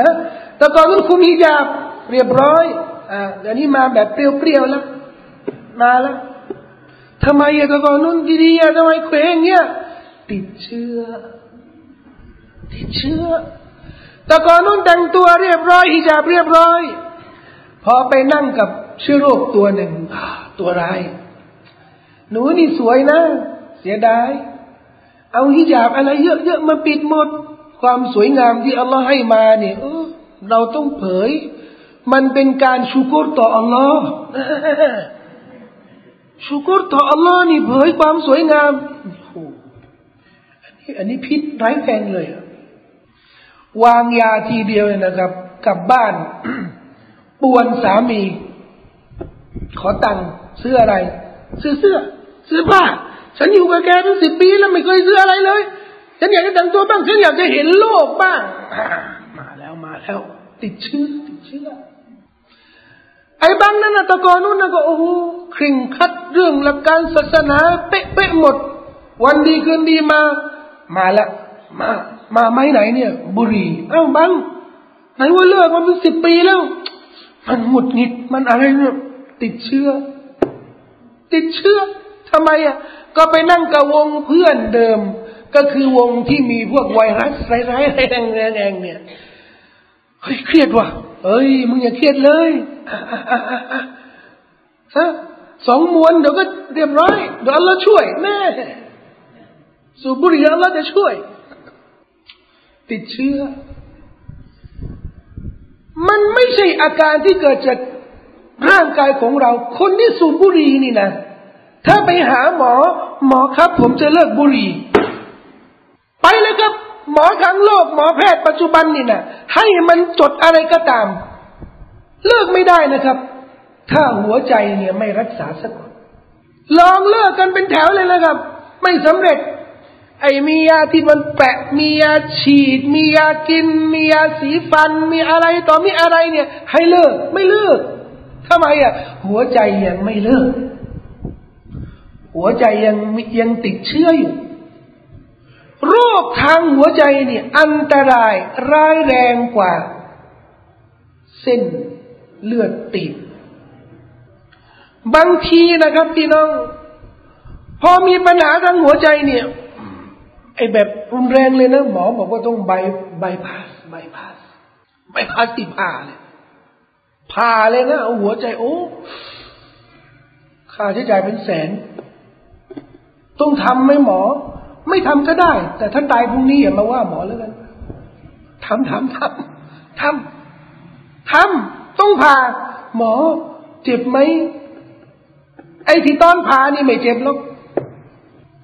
ฮะแต่ก่อนนั้นคุมฮิญาบ เรียบร้อยอ่าเดี๋ยวนี้มาแบบเปรี้ยวๆแล้ว มาแล้วทำไมอะแต่ก่อนนู้นดีๆอะทำไมเคว้งเงี้ยติดเชื้อติดเชื้อแต่ก่อนนู้นแต่งตัวเรียบร้อยฮิญาบเรียบร้อย พอไปนั่งกับเชื้อโรคตัวหนึ่งตัวร้าย หนูนี่สวยนะ เสียดาย เอาฮิญาบอะไรเยอะๆมาปิดหมด ความสวยงามที่อัลลอฮ์ให้มาเนี่ยเออเราต้องเผย มันเป็นการชูกรต่ออัลลอฮ์ชูกรต่ออัลลอฮ์นี่เผยความสวยงามอันนี้อันนี้พิษร้ายแรงเลย วางยาทีเดียวนะครับ กลับบ้านปวนสามี ขอตังค์ซื้ออะไร ซื้อเสื้อ ซื้อผ้า ฉันอยู่กับแกตั้งสิบปีแล้วไม่เคยซื้ออะไรเลย ฉันอยากจะแต่งตัวบ้าง ฉันอยากจะเห็นโลกบ้าง มาแล้วมาแล้ว ติดเชื้อติดเชื้อไอ้บางนั้นนะตะกอนนู้นนะก็โอ้โหคริ่งคัดเรื่องหลักการศาสนา เป๊ะเป๊ะหมด วันดีคืนดีมา มาละมา มาไม่ไหนเนี่ย บุรีเอ้าบังไหนว่าเลิกมาเป็นสิบปีแล้ว มันหงุดหงิดมันอะไรเนี่ยติดเชื้อ ติดเชื้อ ทำไมอะก็ไปนั่งกับวงเพื่อนเดิม ก็คือวงที่มีพวกไวรัสร้ายๆแรงแรงเนี่ยเฮ้ยเครียดว่ะเอ้ยมึงอย่าเครียดเลยฮะสองมวนเดี๋ยวก็เรียบร้อยเดี๋ยวอัลลอฮ์ช่วยแม่สูบบุหรี่อัลลอฮ์จะช่วย ติดเชื้อ มันไม่ใช่อาการที่เกิดจากร่างกายของเรา คนที่สูบบุหรี่นี่นะ ถ้าไปหาหมอ หมอครับ ผมจะเลิกบุหรี่ ไปเลยครับ หมอทั้งโลกหมอแพทย์ปัจจุบันนี่นะให้มันจดอะไรก็ตาม เลิกไม่ได้นะครับ ถ้าหัวใจเนี่ยไม่รักษาสักคนลองเลิกกันเป็นแถวเลยนะครับ ไม่สำเร็จ ไอ้มียาที่มันแปะ มียาฉีด มียากิน มียาสีฟัน มีอะไรต่อมีอะไรเนี่ย ให้เลิก ไม่เลิกทำไมอะ หัวใจยังไม่เลิก หัวใจยังยังติดเชื้ออยู่ โรคทางหัวใจเนี่ย อันตรายร้ายแรงกว่า เส้นเลือดตีบบางทีนะครับพี่น้อง พอมีปัญหาทางหัวใจเนี่ยไอแบบรุนแรงเลยนะหมอบอกว่าต้องใบใบพาสใบพาสใบพาสติผ่าเลยผ่าเลยนะเอาหัวใจโอ้ค่าใช้จ่ายเป็นแสน ต้องทำไหมหมอ ไม่ทำก็ได้ แต่ถ้าตายพรุ่งนี้อย่ามาว่าหมอแล้วกันทำทำทำทำทำต้องผ่า หมอ เจ็บไหมไอ้ที่ตอนผ่านี่ไม่เจ็บหรอก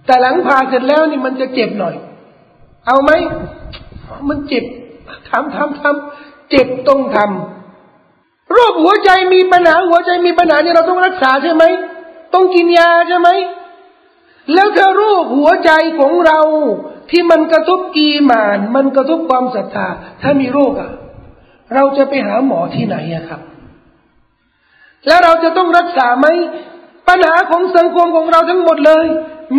แต่หลังผ่าเสร็จแล้วนี่มันจะเจ็บหน่อย เอาไหมมันเจ็บทำทำทำเจ็บต้องทำโรคหัวใจมีปัญหาหัวใจมีปัญหาเนี่ยเราต้องรักษาใช่ไหมต้องกินยาใช่ไหม แล้วถ้าโรคหัวใจของเราที่มันกระทบกีมาน มันกระทบความศรัทธา ถ้ามีโรคอะเราจะไปหาหมอที่ไหนอะครับ แล้วเราจะต้องรักษาไหมปัญหาของสังคมของเราทั้งหมดเลย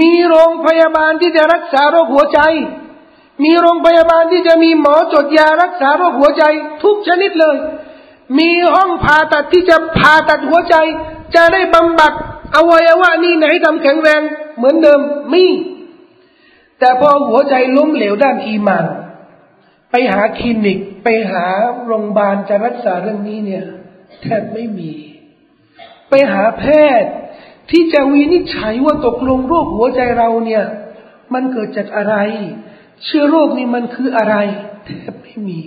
มีโรงพยาบาลที่จะรักษาโรคหัวใจ มีโรงพยาบาลที่จะมีหมอจดยารักษาโรคหัวใจ ทุกชนิดเลย มีห้องผ่าตัดที่จะผ่าตัดหัวใจ จะได้บำบัด อวัยวะนี้ไหนทำแข็งแรง เหมือนเดิมมี แต่พอหัวใจล้มเหลวด้านอีมาน ไปหาคลินิก ไปหาโรงพยาบาลจะรักษาเรื่องนี้เนี่ย แทบไม่มี ไปหาแพทย์ ที่จะวินิจฉัยว่าตกลงโรคหัวใจเราเนี่ย มันเกิดจากอะไร เชื้อโรคนี้มันคืออะไร แทบไม่มี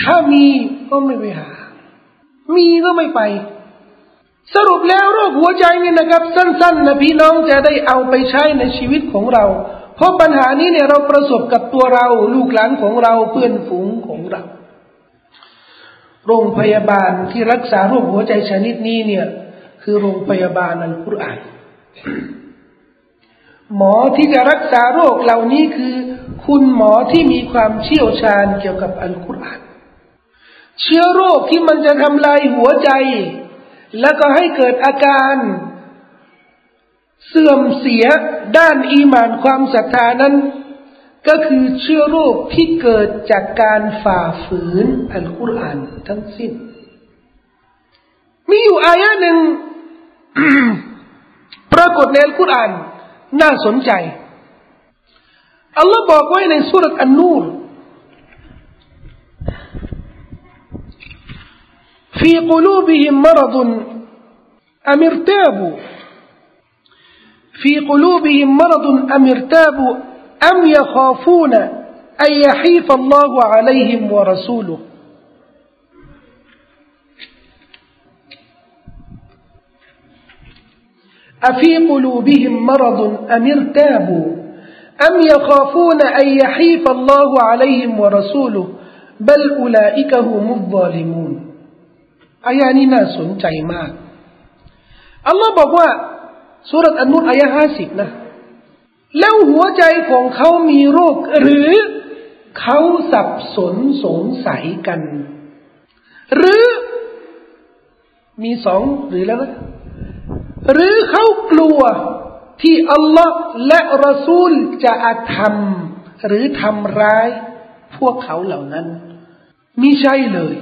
ถ้ามีก็ไม่ไปหา มีก็ไม่ไป สรุปแล้วโรคหัวใจเนี่ยนะครับ สั้นๆนะพี่น้องจะได้เอาไปใช้ในชีวิตของเรา เพราะปัญหานี้เนี่ยเราประสบกับตัวเรา ลูกหลานของเราเพื่อนฝูงของเรา โรงพยาบาลที่รักษาโรคหัวใจชนิดนี้เนี่ย คือโรงพยาบาลอัลกุรอานหมอที่จะรักษาโรคเหล่านี้คือ คุณหมอที่มีความเชี่ยวชาญเกี่ยวกับอัลกุรอานเชื้อโรคที่มันจะทำลายหัวใจ แล้วก็ให้เกิดอาการเสื่อมเสียด้านอีมานความศรัทธานั้น ก็คือเชื้อโรคที่เกิดจากการฝ่าฝืนอัลกุรอานทั้งสิ้น มีอยู่อายะหนึ่งปรากฏในอัลกุรอานน่าสนใจ อัลลอฮ์บอกไว้ในสุรษอันนูร في قلوبهم مرض. أم ارتابوا؟ في قلوبهم مرض. أم ارتابوا؟ أم يخافون أن يحيف الله عليهم ورسوله؟ أفي قلوبهم مرض؟ أم ارتابوا؟ أم يخافون أن يحيف الله عليهم ورسوله؟ بل أولئك هم الظالمون. อายานี้น่าสนใจมาก อัลลอฮ์บอกว่าสุรษอันนุนอายะห้าสิบนะ แล้วหัวใจของเขามีโรคหรือเขาสับสนสงสัยกัน หรือมีสองหรือแล้วนะหรือเขากลัวที่อัลลอฮ์และรอซูลจะอาธรรม หรือทำร้าย พวกเขาเหล่านั้นมิใช่เลย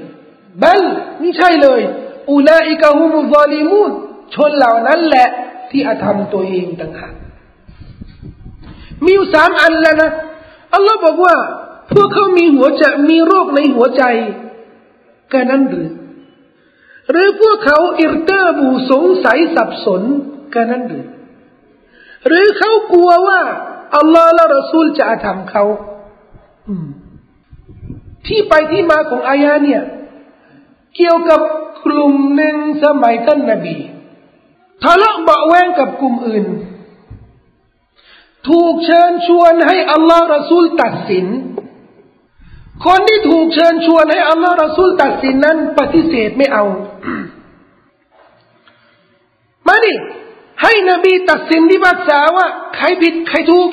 บัลมิใช่เลยอุลาอิกะฮุมุซาลิมูนชนเหล่านั้นแหละที่อาธรรมตัวเองต่างหากมีอยู่สามอันแล้วนะอัลลอฮ์บอกว่า พวกเขามีหัวใจมีโรคในหัวใจแค่นั้นหรือหรือพวกเขาอิรเตอร์บูสงสัยสับสนกันนั้นหรือหรือเขากลัวว่าอัลลอฮ์และรอซูลจะทำเขาที่ไปที่มาของอายาเนี่ย เกี่ยวกับกลุ่มหนึ่งสมัยท่านนบีทะเลาะเบาแวงกับกลุ่มอื่น ถูกเชิญชวนให้อัลลอฮ์รอซูลตัดสิน คนที่ถูกเชิญชวนให้อัลลอฮ์รอซูลตัดสินนั้น ปฏิเสธไม่เอา มาดิให้นบีตัดสินที่ภาษาว่า ใครผิดใครถูก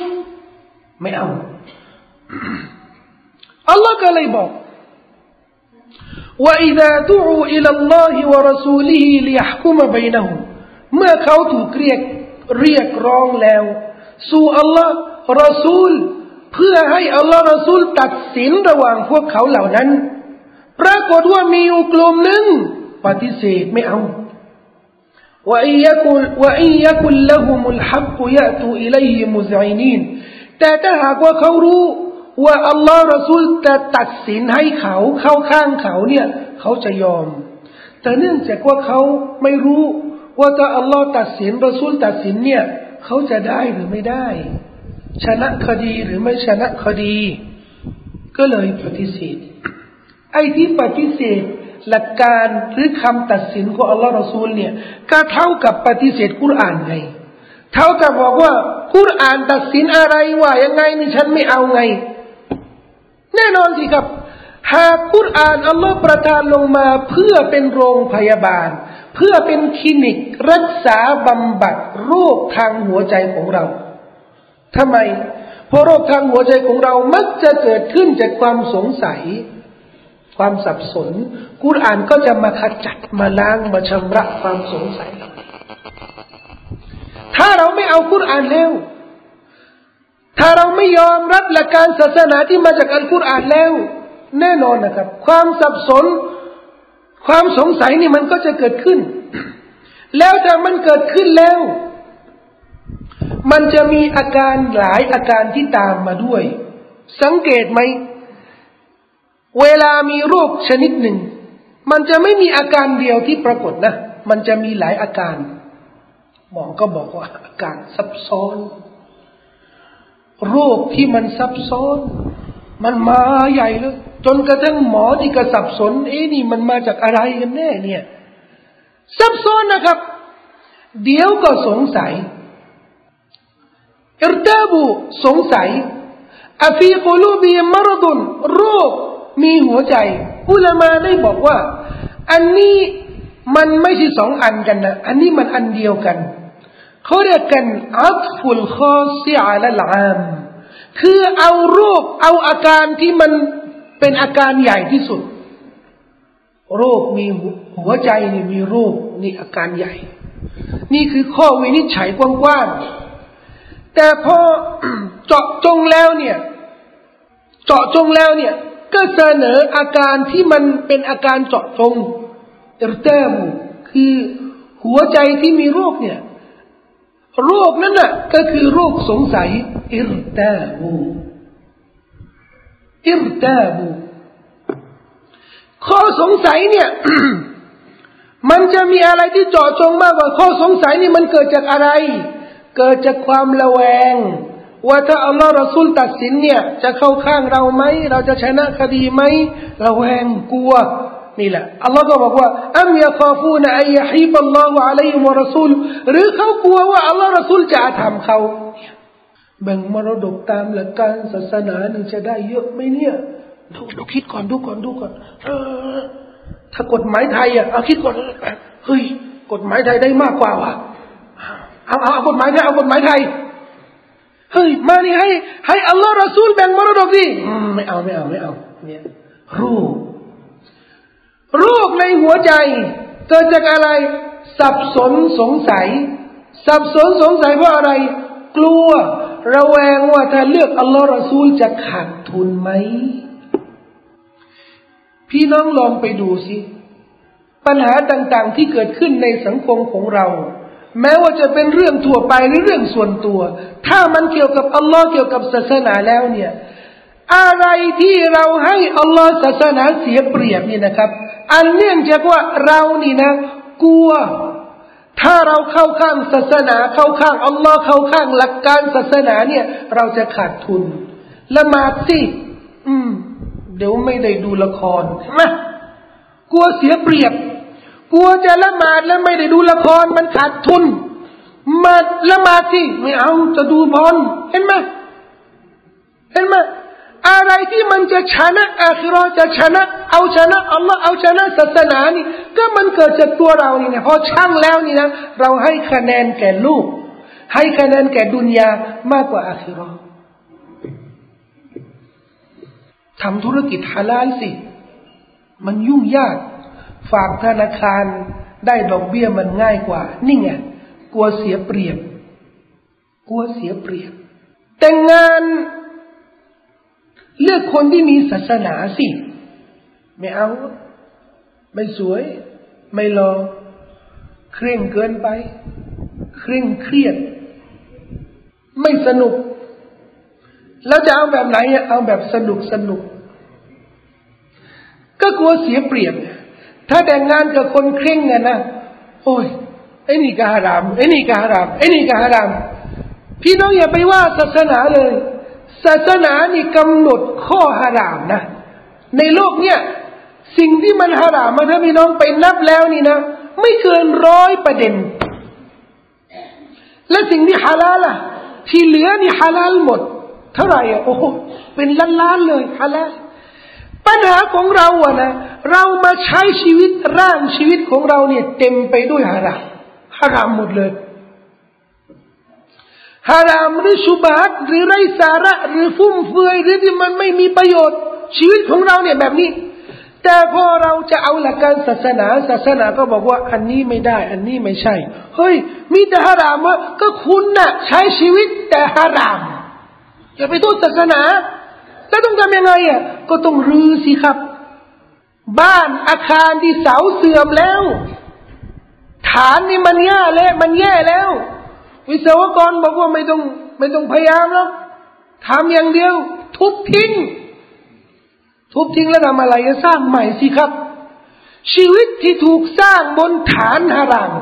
ไม่เอา อัลลอฮ์ก็เลยบอก وإذا دعوا إلى الله ورسوله ليحكم بينهم เมื่อเขาถูกเรียกเรียกร้องแล้ว สู่อัลลอฮ์รอซูลเพื่อให้อัลลอฮ์รอซูลตัดสินระหว่างพวกเขาเหล่านั้น ปรากฏว่ามีอยู่กลุ่มหนึ่งปฏิเสธไม่เอาว่าอียกุลว่าอียกุลละหุมุลฮักยะตูอิเลย์มุซอินีนแต่ถ้าหากว่าเขารู้ ว่าอัลลอฮ์รอซูลจะตัดสินให้เขาเข้าข้างเขาเนี่ย เขาจะยอม แต่เนื่องจากว่าเขาไม่รู้ ว่าถ้าอัลลอฮ์ตัดสินรอซูลตัดสินเนี่ย เขาจะได้หรือไม่ได้ ชนะคดีหรือไม่ชนะคดี ก็เลยปฏิเสธไอ้ที่ปฏิเสธหลักการหรือคำตัดสินของอัลลอฮ์รอซูลเนี่ย ก็เท่ากับปฏิเสธกุรอานไง เท่ากับบอกว่ากุรอานตัดสินอะไรว่ายังไงนี่ฉันไม่เอาไง แน่นอนสิครับ หากกุรอานอัลลอฮ์ประทานลงมาเพื่อเป็นโรงพยาบาล เพื่อเป็นคลินิกรักษาบำบัดโรคทางหัวใจของเราทำไม เพราะโรคทางหัวใจของเรามักจะเกิดขึ้นจากความสงสัย ความสับสน กุรอานก็จะมาขจัดมาล้างมาชำระความสงสัยเราถ้าเราไม่เอากุรอานแล้ว ถ้าเราไม่ยอมรับหลักการศาสนาที่มาจากอัลกุรอานแล้ว แน่นอนนะครับ ความสับสน ความสงสัยนี่มันก็จะเกิดขึ้น แล้วถ้ามันเกิดขึ้นแล้ว มันจะมีอาการหลายอาการที่ตามมาด้วย สังเกตไหม เวลามีโรคชนิดหนึ่ง มันจะไม่มีอาการเดียวที่ปรากฏนะ มันจะมีหลายอาการ หมอก็บอกว่าอาการซับซ้อน รคที่มันซับซ้อน มันมาใหญ่เลยจนกระทั่งหมอที่กระสับสน เอ๊นี่มันมาจากอะไรกันแน่เนี่ย ซับซ้อนนะครับ เดี๋ยวก็สงสัยارتابواสงสัยأفي قلوبهم مرضโรคมีหัวใจ อุลามาได้บอกว่า อันนี้มันไม่ใช่สองอันกันนะ อันนี้มันอันเดียวกัน เขาเรียกกันعطف الخاص على العام คือเอาโรคเอาอาการที่มันเป็นอาการใหญ่ที่สุด โรคมีหัวใจนี่มีโรคนี่อาการใหญ่ นี่คือข้อวินิจฉัยกว้างๆ แต่พอเจาะจงแล้วเนี่ย เจาะจงแล้วเนี่ย ก็เสนออาการที่มันเป็นอาการเจาะจงอิรเตมคือหัวใจที่มีโรคเนี่ย รคนั้นน่ะก็คือโรคสงสัย อิรเตมูอิรเตมูข้อสงสัยเนี่ย มันจะมีอะไรที่เจาะจงมากกว่าข้อสงสัยนี่มันเกิดจากอะไร เกิดจากความระแวง ว่าถ้าอัลลอฮ์รอซูลตัดสินเนี่ย จะเข้าข้างเราไหม เราจะชนะคดีไหมระแวงกลัว นี่แหละอัลลอฮ์ก็บอกว่าอัมยาคาฟูนอัยฮีบัลลอฮุอะลัยฮิวะรอซูลหรือเขากลัวว่าอัลลอฮ์รอซูลจะทำเขาแบ่งมรดกตามหลักการศาสนาหนึ่งจะได้เยอะไหมเนี่ยดูดูคิดก่อนดูก่อนดูก่อนเออถ้ากฎหมายไทยอะเอาคิดก่อนเฮ้ยกฎหมายไทยได้มากกว่าว่ะเอาเอาเอากฎหมายไทยเอากฎหมายไทยเฮ้ยมานี่ให้ให้อัลลอฮ์รอซูลแบ่งมรดกดิไม่เอาไม่เอาไม่เอาเนี่ยรูป โรคในหัวใจ เกิดจากอะไร สับสนสงสัย สับสนสงสัยเพราะอะไร กลัว ระแวงว่าถ้าเลือกอัลลอฮ์รอซูลจะขาดทุนไหม พี่น้องลองไปดูสิ ปัญหาต่างๆที่เกิดขึ้นในสังคมของเรา แม้ว่าจะเป็นเรื่องทั่วไปหรือเรื่องส่วนตัว ถ้ามันเกี่ยวกับอัลลอฮ์เกี่ยวกับศาสนาแล้วเนี่ย อะไรที่เราให้อัลลอฮ์ศาสนาเสียเปรียบนี่นะครับ อันเนื่องจากว่าเรานี่นะ กลัว ถ้าเราเข้าข้างศาสนาเข้าข้างอัลลอฮ์เข้าข้างหลักการศาสนาเนี่ย เราจะขาดทุนละหมาดสิอืม เดี๋ยวไม่ได้ดูละครใช่ไหมกลัวเสียเปรียบ กลัวจะละหมาดแล้วไม่ได้ดูละครมันขาดทุน มาละหมาดสิไม่เอาจะดูบอลเห็นไหมเห็นไหม อะไรที่มันจะชนะอาคิรอจะชนะ เอาชนะอัลลอฮ์เอาชนะศาสนานี่ ก็มันเกิดจากตัวเรานี่นะพอช่างแล้วนี่นะเราให้คะแนนแก่ลูก ให้คะแนนแก่ดุนยามากกว่าอาคิรอทำธุรกิจฮาลาลสิ มันยุ่งยาก ฝากธนาคารได้ดอกเบี้ยมันง่ายกว่า นี่ไงกลัวเสียเปรียบ กลัวเสียเปรียบ แต่งงาน เลือกคนที่มีศาสนาสิ ไม่เอา ไม่สวย ไม่รอ เคร่งเกินไป เคร่งเครียด ไม่สนุก แล้วจะเอาแบบไหนเอาแบบสนุกสนุก ก็กลัวเสียเปรียบ ถ้าแต่งงานกับคนเคร่งไงนะโอ้ยไอ้นี่กาฮารามไอ้นี่กาฮารามไอ้นี่กาฮาราม พี่น้องอย่าไปว่าศาสนาเลย ศาสนานี่กำหนดข้อหารามนะ ในโลกเนี่ย สิ่งที่มันหารามมาถ้าพี่น้องไปนับแล้วนี่นะ ไม่เกินร้อยประเด็น และสิ่งที่ฮาลาล่ะ ที่เหลือนี่ฮาลาลหมด เท่าไหร่อะโอ้โหเป็นล้านล้านเลยฮาลาลปัญหาของเราอะนะ เรามาใช้ชีวิตร่างชีวิตของเราเนี่ย เต็มไปด้วยฮารามฮารามหมดเลย ฮารามหรือชุบาตหรือไรสาระหรือฟุ่มเฟือยหรือที่มันไม่มีประโยชน์ ชีวิตของเราเนี่ยแบบนี้ แต่พอเราจะเอาหลักการศาสนาศาสนาก็บอกว่าอันนี้ไม่ได้ อันนี้ไม่ใช่ เฮ้ย มีแต่ฮารามว่าก็คุณน่ะใช้ชีวิตแต่ฮารามอย่าไปโทษศาสนา แล้วต้องทำยังไงอะก็ต้องรื้อสิครับ บ้านอาคารที่เสาเสื่อมแล้ว ฐานนี่มันแย่แล้วมันแย่แล้ว วิศวกรบอกว่าไม่ต้องไม่ต้องพยายามแล้วทำอย่างเดียว ทุบทิ้ง ทุบทิ้งแล้วทำอะไรจะสร้างใหม่สิครับ ชีวิตที่ถูกสร้างบนฐานฮาราม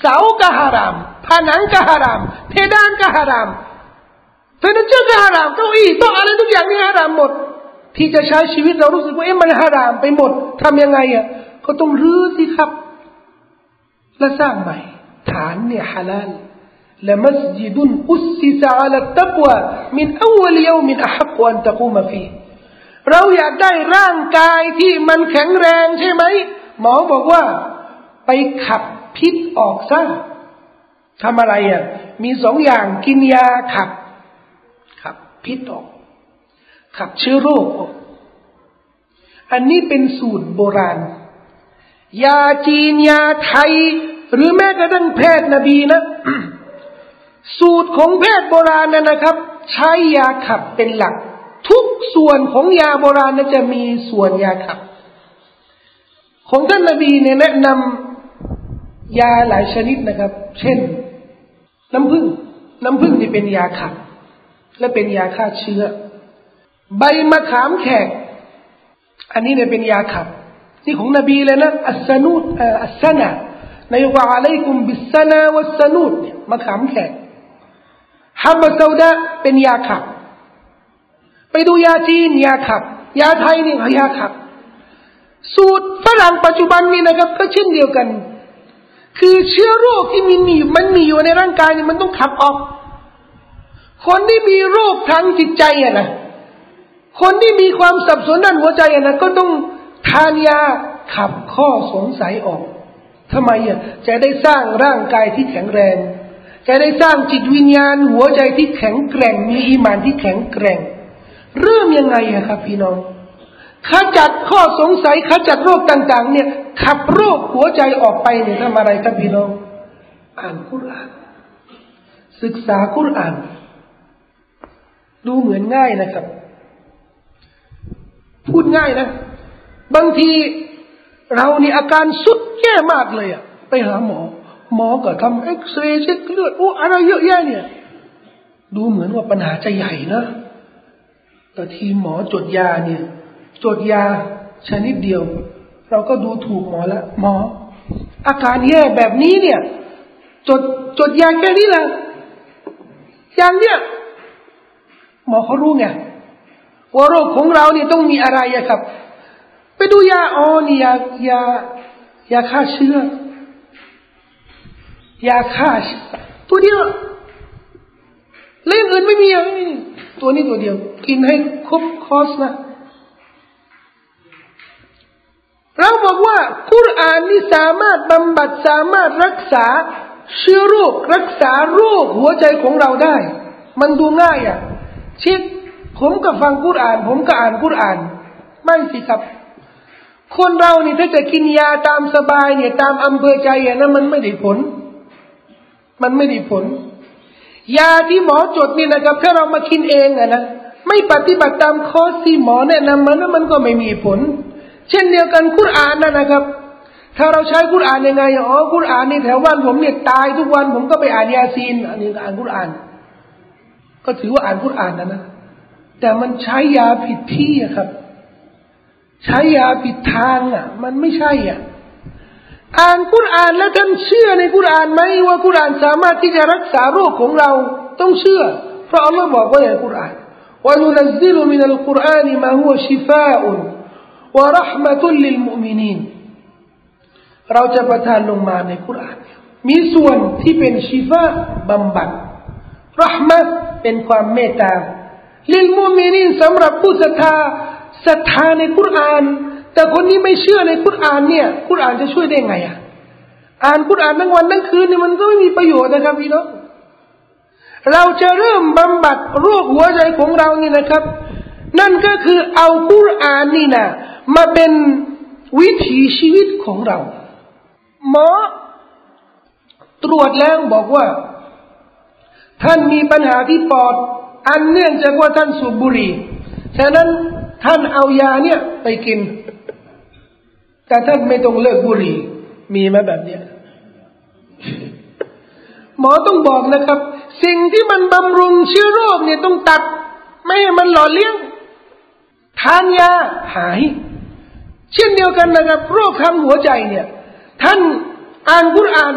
เสาก็ฮาราม ผนังก็ฮาราม เพดานก็ฮารามเฟอร์นิเจอร์ก็ฮารามเก้าอี้โต๊ะอะไรทุกอย่างนี่ฮารามหมด ที่จะใช้ชีวิตเรารู้สึกว่าเอ๊ะมันฮารามไปหมดทำยังไงอะก็ต้องรื้อสิครับ และสร้างใหม่ ฐานเนี่ยฮาลาล لمسجد أسس على التقوى من أول يوم أحق أن تقوم فيه เราอยากได้ร่างกายที่มันแข็งแรงใช่ไหมหมอบอกว่า ไปขับพิษออกซะทำอะไรอ่ะมีสองอย่างกินยาขับ ขับพิษออก ขับเชื้อโรคออกอันนี้เป็นสูตรโบราณ ยาจีนยาไทย หรือแม้กระทั่งแพทย์นบีนะ สูตรของแพทย์โบราณนะครับ ใช้ยาขับเป็นหลัก ทุกส่วนของยาโบราณนั้นจะมีส่วนยาขับ ของท่านนบีเนี่ยแนะนำยาหลายชนิดนะครับ เช่น น้ำผึ้งน้ำผึ้งที่เป็นยาขับ และเป็นยาฆ่าเชื้อ ใบมะขามแขก อันนี้เนี่ยเป็นยาขับ นี่ของนบีเลยนะอัสนุดอัสนะนายกว่าอะลัยกุมบิสนาวัสนุดเนี่ยมะขามแขก ฮัมบัซาดะเป็นยาขับ ไปดูยาจีนยาขับ ยาไทยนี่ยาขับ สูตรฝรั่งปัจจุบันนี้นะครับ ก็เช่นเดียวกัน คือเชื้อโรคที่มีมีมันมีอยู่ในร่างกายนี่มันต้องขับออก คนที่มีโรคทางจิตใจอะนะคนที่มีความสับสนด้านหัวใจอะนะก็ต้องทานยาขับข้อสงสัยออกทำไมอะจะได้สร้างร่างกายที่แข็งแรง จะได้สร้างจิตวิญญาณ หัวใจที่แข็งแกร่ง มีอีมานที่แข็งแกร่ง เริ่มยังไงอะครับ พี่น้องขจัดข้อสงสัยขจัดโรคต่าง ๆ เนี่ยขับโรคหัวใจออกไปเนี่ยทำอะไรครับพี่น้องอ่านคุราน ศึกษาคุราน ดูเหมือนง่ายนะครับ พูดง่ายนะ บางทีเรานี่อาการสุดแย่มากเลยอะไปหาหมอ หมอก็ทำเอ็กซเรย์เช็คเลือดโอ้อะไรเยอะแยะเนี่ย ดูเหมือนว่าปัญหาจะใหญ่นะ แต่ทีหมอจดยาเนี่ย จดยาชนิดเดียว เราก็ดูถูกหมอล้วหมอ อาการแย่แบบนี้เนี่ย จดจดยาแค่นี้แหละอย่างเนี้ยหมอเขารู้ไงว่าโรคของเราเนี่ยต้องมีอะไรอะครับ ไปดูยาอ๋อนี่ยายายาฆ่าเชื้อ ยาฆ่าตัวเดียวเล่มอื่นไม่มีอะตัวนี้ตัวเดียว กินให้ครบคอสนะเราบอกว่าคุรานนี่สามารถบำบัดสามารถรักษาเชื้อโรครักษาโรคหัวใจของเราได้ มันดูง่ายอะเช่นผมก็ฟังคุรอาน ผมก็อ่านคุรอาน ไม่สิครับ คนเรานี่ถ้าจะกินยาตามสบายเนี่ย ตามอำเภอใจอย่างนั้นมันไม่ได้ผล มันไม่ได้ผล ยาที่หมอจดนี่นะครับ ถ้าเรามากินเองอะนะไม่ปฏิบัติตามข้อที่หมอแนะนำมันมันก็ไม่มีผล เช่นเดียวกันคุรานนะนะครับ ถ้าเราใช้คุรานยังไงอ๋อคุรานนี่แถวบ้านผมเนี่ยตายทุกวันผมก็ไปอ่านยาซีนอันนี้อ่านคุราน ก็ถือว่าอ่านคุรานนะนะแต่มันใช้ยาผิดที่ครับ ใช้ยาปิดทางอะ มันไม่ใช่อะ อ่านกุรอานแล้วท่านเชื่อในกุรอานไหมว่ากุรอานสามารถที่จะรักษาโรคของเราต้องเชื่อ เพราะอัลลอฮ์บอกไว้ในกุรอานว่านุนซิลมินัลกุรอานมาฮุวชิฟาอุนวะรหมะตุลลิลมุมินีนเราจะประทานลงมาในกุรอาน มีส่วนที่เป็นชีฟะบำบัดรหมะเป็นความเมตตาลิลมุมินีนสำหรับผู้ศรัทธาศรัทธาในกุรอาน แต่คนนี้ไม่เชื่อในคุรานเนี่ยคุรานจะช่วยได้ไงอะอ่านคุรานทั้งวันทั้งคืนเนี่ยมันก็ไม่มีประโยชน์นะครับพี่น้องเราจะเริ่มบำบัดโรคหัวใจของเรานี่นะครับ นั่นก็คือเอาคุรานนี่นะมาเป็นวิถีชีวิตของเรา หมอตรวจแล้วบอกว่า ท่านมีปัญหาที่ปอด อันเนื่องจากว่าท่านสูบบุหรี่ฉะนั้นท่านเอายาเนี่ยไปกิน แต่ท่าไม่ต้องเลิกบุหรี่ มีไหมแบบเนี้ยหมอต้องบอกนะครับ สิ่งที่มันบำรุงเชื้อโรคเนี่ยต้องตัด ไม่ให้มันหล่อเลี้ยง ทานยาหาย เช่นเดียวกันนะครับ โรคทางหัวใจเนี่ย ท่านอ่านกุรอาน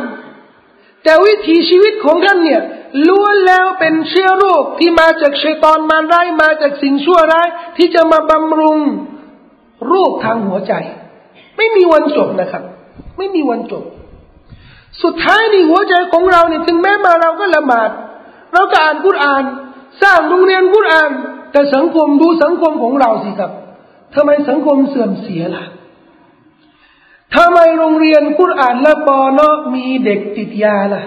แต่วิถีชีวิตของท่านเนี่ยล้วนแล้วเป็นเชื้อโรคที่มาจากชัยตอนมารร้ายมาจากสิ่งชั่วร้าย ที่จะมาบำรุงโรคทางหัวใจ ไม่มีวันจบนะครับ ไม่มีวันจบ สุดท้ายนี่หัวใจของเราเนี่ยถึงแม้มาเราก็ละหมาด เราก็อ่านกุรอาน สร้างโรงเรียนกุรอาน แต่สังคมดูสังคมของเราสิครับทำไมสังคมเสื่อมเสียล่ะทำไมโรงเรียนกุรอานและปอนอมีเด็กติดยาล่ะ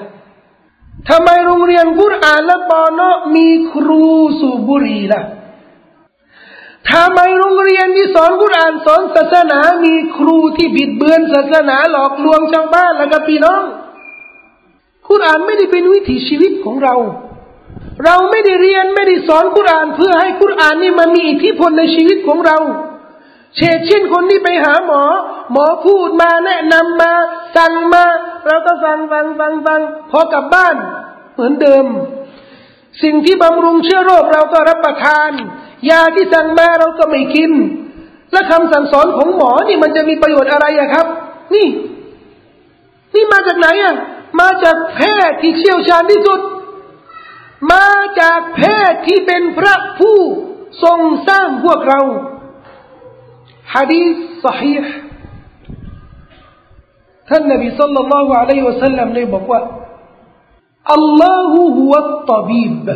ทำไมโรงเรียนกุรอานและปอนอมีครูสูบบุหรี่ล่ะ ทำไมโรงเรียนที่สอนกุรอานสอนศาสนา มีครูที่บิดเบือนศาสนาหลอกลวงชาวบ้านและกับพี่น้องกุรอานไม่ได้เป็นวิถีชีวิตของเรา เราไม่ได้เรียนไม่ได้สอนกุรอานเพื่อให้กุรอานนี่มันมีอิทธิพลในชีวิตของเรา เช่นเช่นคนที่ไปหาหมอ หมอพูดมาแนะนำมา สั่งมา เราก็ฟังฟังฟังฟังพอกลับบ้าน เหมือนเดิม สิ่งที่บำรุงเชื้อโรคเราก็รับประทาน ยาที่สั่งมาเราก็ไม่กิน และคำสั่งสอนของหมอนี่มันจะมีประโยชน์อะไรอะครับ นี่ นี่มาจากไหนอะมาจากแพทย์ที่เชี่ยวชาญที่สุด มาจากเพศที่เป็นพระผู้ทรงสร้างพวกเราฮะดีษสฮีห์ท่านนบีสัลลัลลอฮุอะลัยฮิวะสัลลัมได้บอกว่าอัลลอฮฺฮุวัตตบีบ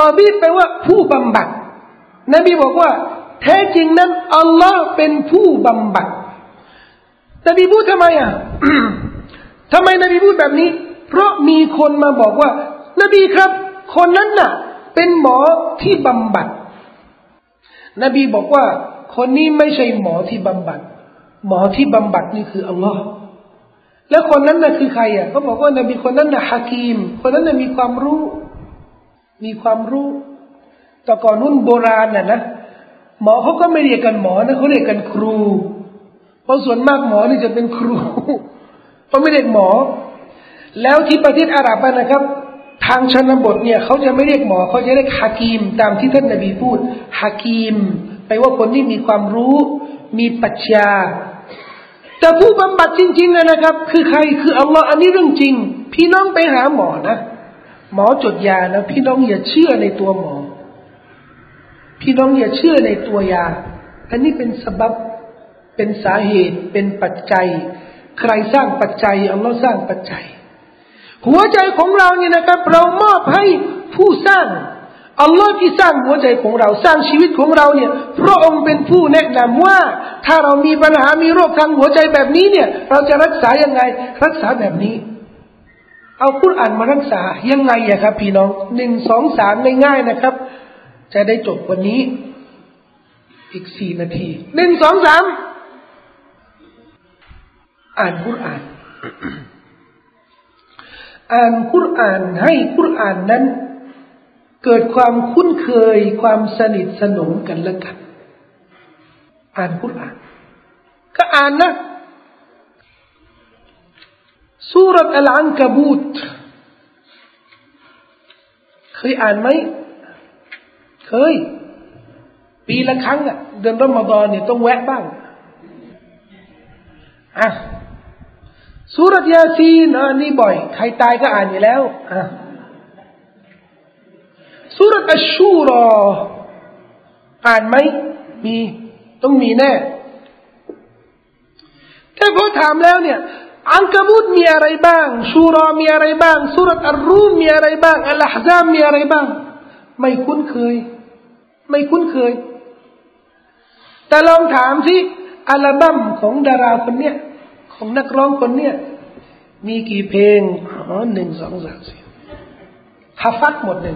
ตบีบแปลว่าผู้บำบัด นบีบอกว่า แท้จริงนั้นอัลลอฮ์เป็นผู้บำบัดนบีพูดทำไมอะทำไมนบีพูดแบบนี้ เพราะมีคนมาบอกว่า นบีครับ คนนั้นน่ะ เป็นหมอที่บำบัด นบีบอกว่า คนนี้ไม่ใช่หมอที่บำบัด หมอที่บำบัดนี่คืออัลลอฮ์แล้วคนนั้นน่ะคือใครอะเขาบอกว่านบีคนนั้นน่ะฮากีม คนนั้นน่ะมีความรู้ มีความรู้ แต่ก่อนนุ่นโบราณน่ะนะหมอเขาก็ไม่เรียกกันหมอนะเขาเรียกกันครู เพราะส่วนมากหมอนี่จะเป็นครูเขาไม่เรียกหมอ แล้วที่ประเทศอาหรับนะครับ ทางชนบทเนี่ยเขาจะไม่เรียกหมอเขาจะเรียกฮากีม ตามที่ท่านนบีพูดฮากีมแปลว่าคนที่มีความรู้มีปัญญาแต่ผู้บำบัดจริงๆนะครับ คือใครคืออัลลอฮ์อันนี้เรื่องจริง พี่น้องไปหาหมอนะ หมอจดยานะพี่น้องอย่าเชื่อในตัวหมอ พี่น้องอย่าเชื่อในตัวยา อันนี้เป็นสบับเป็นสาเหตุเป็นปัจจัย ใครสร้างปัจจัยอัลลอฮ์สร้างปัจจัย หัวใจของเราเนี่ยนะครับ เรามอบให้ผู้สร้างอัลลอฮ์ที่สร้างหัวใจของเราสร้างชีวิตของเราเนี่ย พระองค์เป็นผู้แนะนำว่า ถ้าเรามีปัญหามีโรคทางหัวใจแบบนี้เนี่ย เราจะรักษายังไง รักษาแบบนี้ เอาคุรอ่านมารักษายังไงอะครับ พี่น้องหนึ่งสองสามง่ายๆนะครับ จะได้จบวันนี้ อีกสี่นาทีหนึ่งสองสามอ่านคุรอ่านอ่านคุรอ่านให้คุรอ่านนั้น เกิดความคุ้นเคยความสนิทสนมกันและกัน อ่านคุราน ก็อ่านนะสุรอัลอันกบูตเคยอ่านไหม เคย ปีละครั้งอะเดือนรอมฎอนเนี่ยต้องแวะบ้างอะสุรยาซีนอันนี้บ่อย ใครตายก็อ่านอยู่แล้วอะสุรอัชชูรออ่านไหมมีต้องมีแน่แต่พอถามแล้วเนี่ย อังกบุตมีอะไรบ้าง ชูรอมีอะไรบ้าง สุรอัลรูมมีอะไรบ้างอัลฮะซามมีอะไรบ้าง ไม่คุ้นเคย ไม่คุ้นเคย แต่ลองถามสิอัลบั้มของดาราคนเนี้ยของนักร้องคนเนี้ยมีกี่เพลงอ๋อหนึ่งสองสามสี่ฮัฟัดหมดเลย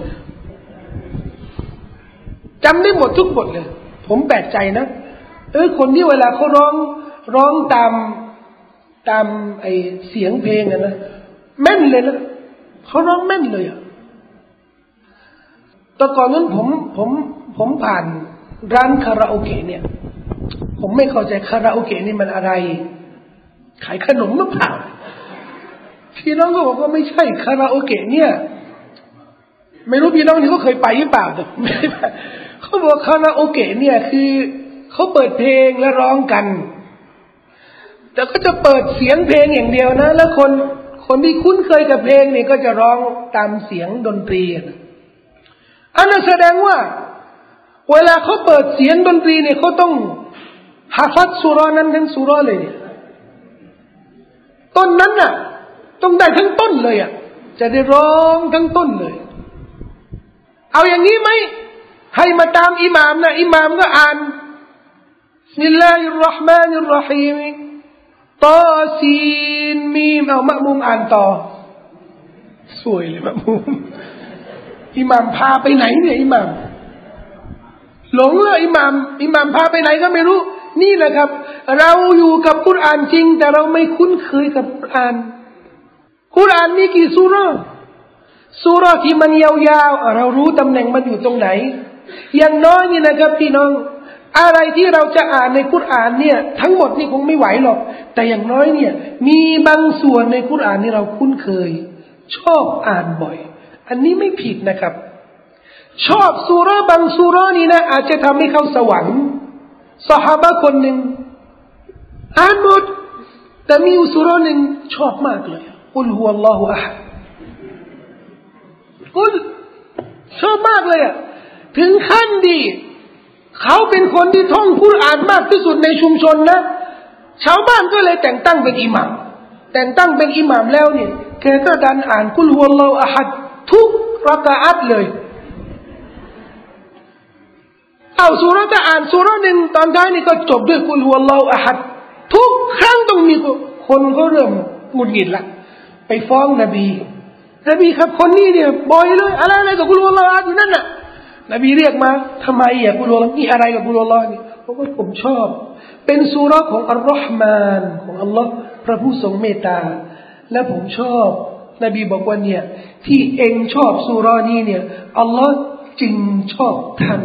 จำได้หมดทุกบทเลย ผมแปลกใจนะ เออคนที่เวลาเขาร้องร้องตามตามไอเสียงเพลงอะนะแม่นเลยนะเขาร้องแม่นเลยอะ แต่ก่อนนั้นผมผมผมผ่านร้านคาราโอเกะเนี่ย ผมไม่เข้าใจคาราโอเกะนี่มันอะไร ขายขนมหรือเปล่าพี่น้องก็บอกว่าไม่ใช่คาราโอเกะเนี่ย ไม่รู้พี่น้องนี่เขาเคยไปหรือเปล่าแต่เขาบอกคาราโอเกะเนี่ยคือเขาเปิดเพลงและร้องกัน แต่ก็จะเปิดเสียงเพลงอย่างเดียวนะ แล้วคนคนที่คุ้นเคยกับเพลงเนี่ยก็จะร้องตามเสียงดนตรี อันนั้นแสดงว่า เวลาเขาเปิดเสียงดนตรีเนี่ยเขาต้องฮาฟัดสุรานั้นทั้งสุรเลยเนี่ยต้นนั้นน่ะ ต้องได้ทั้งต้นเลยอะจะได้ร้องทั้งต้นเลย เอาอย่างนี้ไหมให้มาตามอิหมามนะอิหมามก็อ่านبسم الله الرحمن الرحيم طسمเอามะมุมอ่านต่อ สวยเลยมะมุม อิหมามพาไปไหนเนี่ยอิหมามหลงเลยอิหมามอิหมามพาไปไหนก็ไม่รู้ นี่แหละครับ เราอยู่กับคุรานจริง แต่เราไม่คุ้นเคยกับคุรานคุรานมีกี่สุราสุราที่มันยาวๆเรารู้ตำแหน่งมันอยู่ตรงไหน อย่างน้อยนี่นะครับพี่น้องอะไรที่เราจะอ่านในคุรานเนี่ย ทั้งหมดนี่คงไม่ไหวหรอก แต่อย่างน้อยเนี่ย มีบางส่วนในคุรานที่เราคุ้นเคย ชอบอ่านบ่อย อันนี้ไม่ผิดนะครับ ชอบสุราบางสุรานี่นะ อาจจะทำให้เขาสวรรค์สหายคนหนึ่งอ่านหมดแต่มีอุสุราหนึ่งชอบมากเลยกุลฮุวัลลอฮุอะฮัดกุลชอบมากเลยอะถึงขั้นดี เขาเป็นคนที่ท่องคุรานมากที่สุดในชุมชนนะ ชาวบ้านก็เลยแต่งตั้งเป็นอิหมามแต่งตั้งเป็นอิหมามแล้วเนี่ยแกก็ดันอ่านคุลฮุวลลอฮอะฮัด ทุกรักอัตเลย เอาสุรจะอ่านสุรหนึ่งตอนท้ายนี่ก็จบด้วยคุลฮุวลลอฮอะฮัดทุกครั้งต้องมีคนเขาเริ่มหงุดหงิดละไปฟ้องนบีนบีครับคนนี้เนี่ยบ่อยเลยอะไรอะไรกับคุลฮุวลลอฮอะฮัดอยู่นั่นน่ะนบีเรียกมาทำไมอะกุลลอฮ์นี่อะไรกับกุลลอฮ์นี่เพราะว่าผมชอบ เป็นสุรของอัลลอฮ์มานของอัลลอฮ์พระผู้ทรงเมตตาและผมชอบ นบีบอกว่าเนี่ย ที่เองชอบสุรานี้เนี่ยอัลลอฮ์จึงชอบท่าน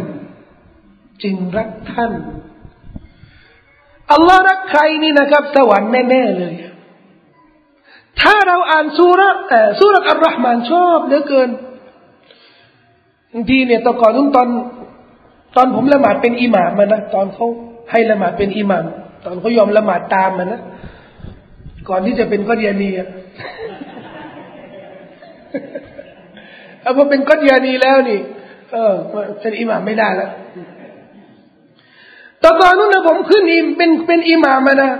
จึงรักท่านอัลลอฮ์รักใครนี่นะครับ สวรรค์แน่ๆเลย ถ้าเราอ่านสุรแต่สุรอัลลอฮ์มานชอบเหลือเกินบางทีเนี่ยตอนก่อนตอน ตอนผมละหมาดเป็นอิหม่ามมานะตอนเขาให้ละหมาดเป็นอิหม่ามตอนเขายอมละหมาดตามมานะก่อนที่จะเป็นกัดียานีอะ พอเป็นกัดียานีแล้วนี่ เออเป็นอิหม่ามไม่ได้แล้วตอนตอนนู้นนะผมขึ้นอิมเป็นเป็นอิหม่ามมานะ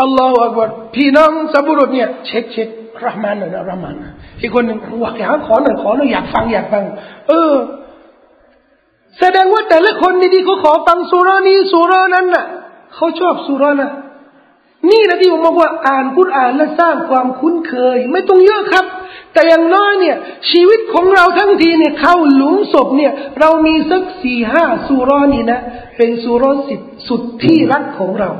อัลลอฮฺอักบารพี่น้องสับุรุษเนี่ยเช็คเช็ครหมานหน่อยนะรหมานอีกคนหนึ่งว่าอยากขอหน่อยขอหน่อยอยากฟังอยากฟัง เออ แสดงว่าแต่ละคนนี่ที่เขาขอฟังสุรานี้สุรานั้นน่ะเขาชอบสุรานะ นี่นะที่ผมบอกว่าอ่านกุรอานและสร้างความคุ้นเคย ไม่ต้องเยอะครับ แต่อย่างน้อยเนี่ย ชีวิตของเราทั้งทีเนี่ยเข้าหลุมศพเนี่ย เรามีสักสี่ห้าสุรานี่นะ เป็นสุราสิสุดที่รักของเรา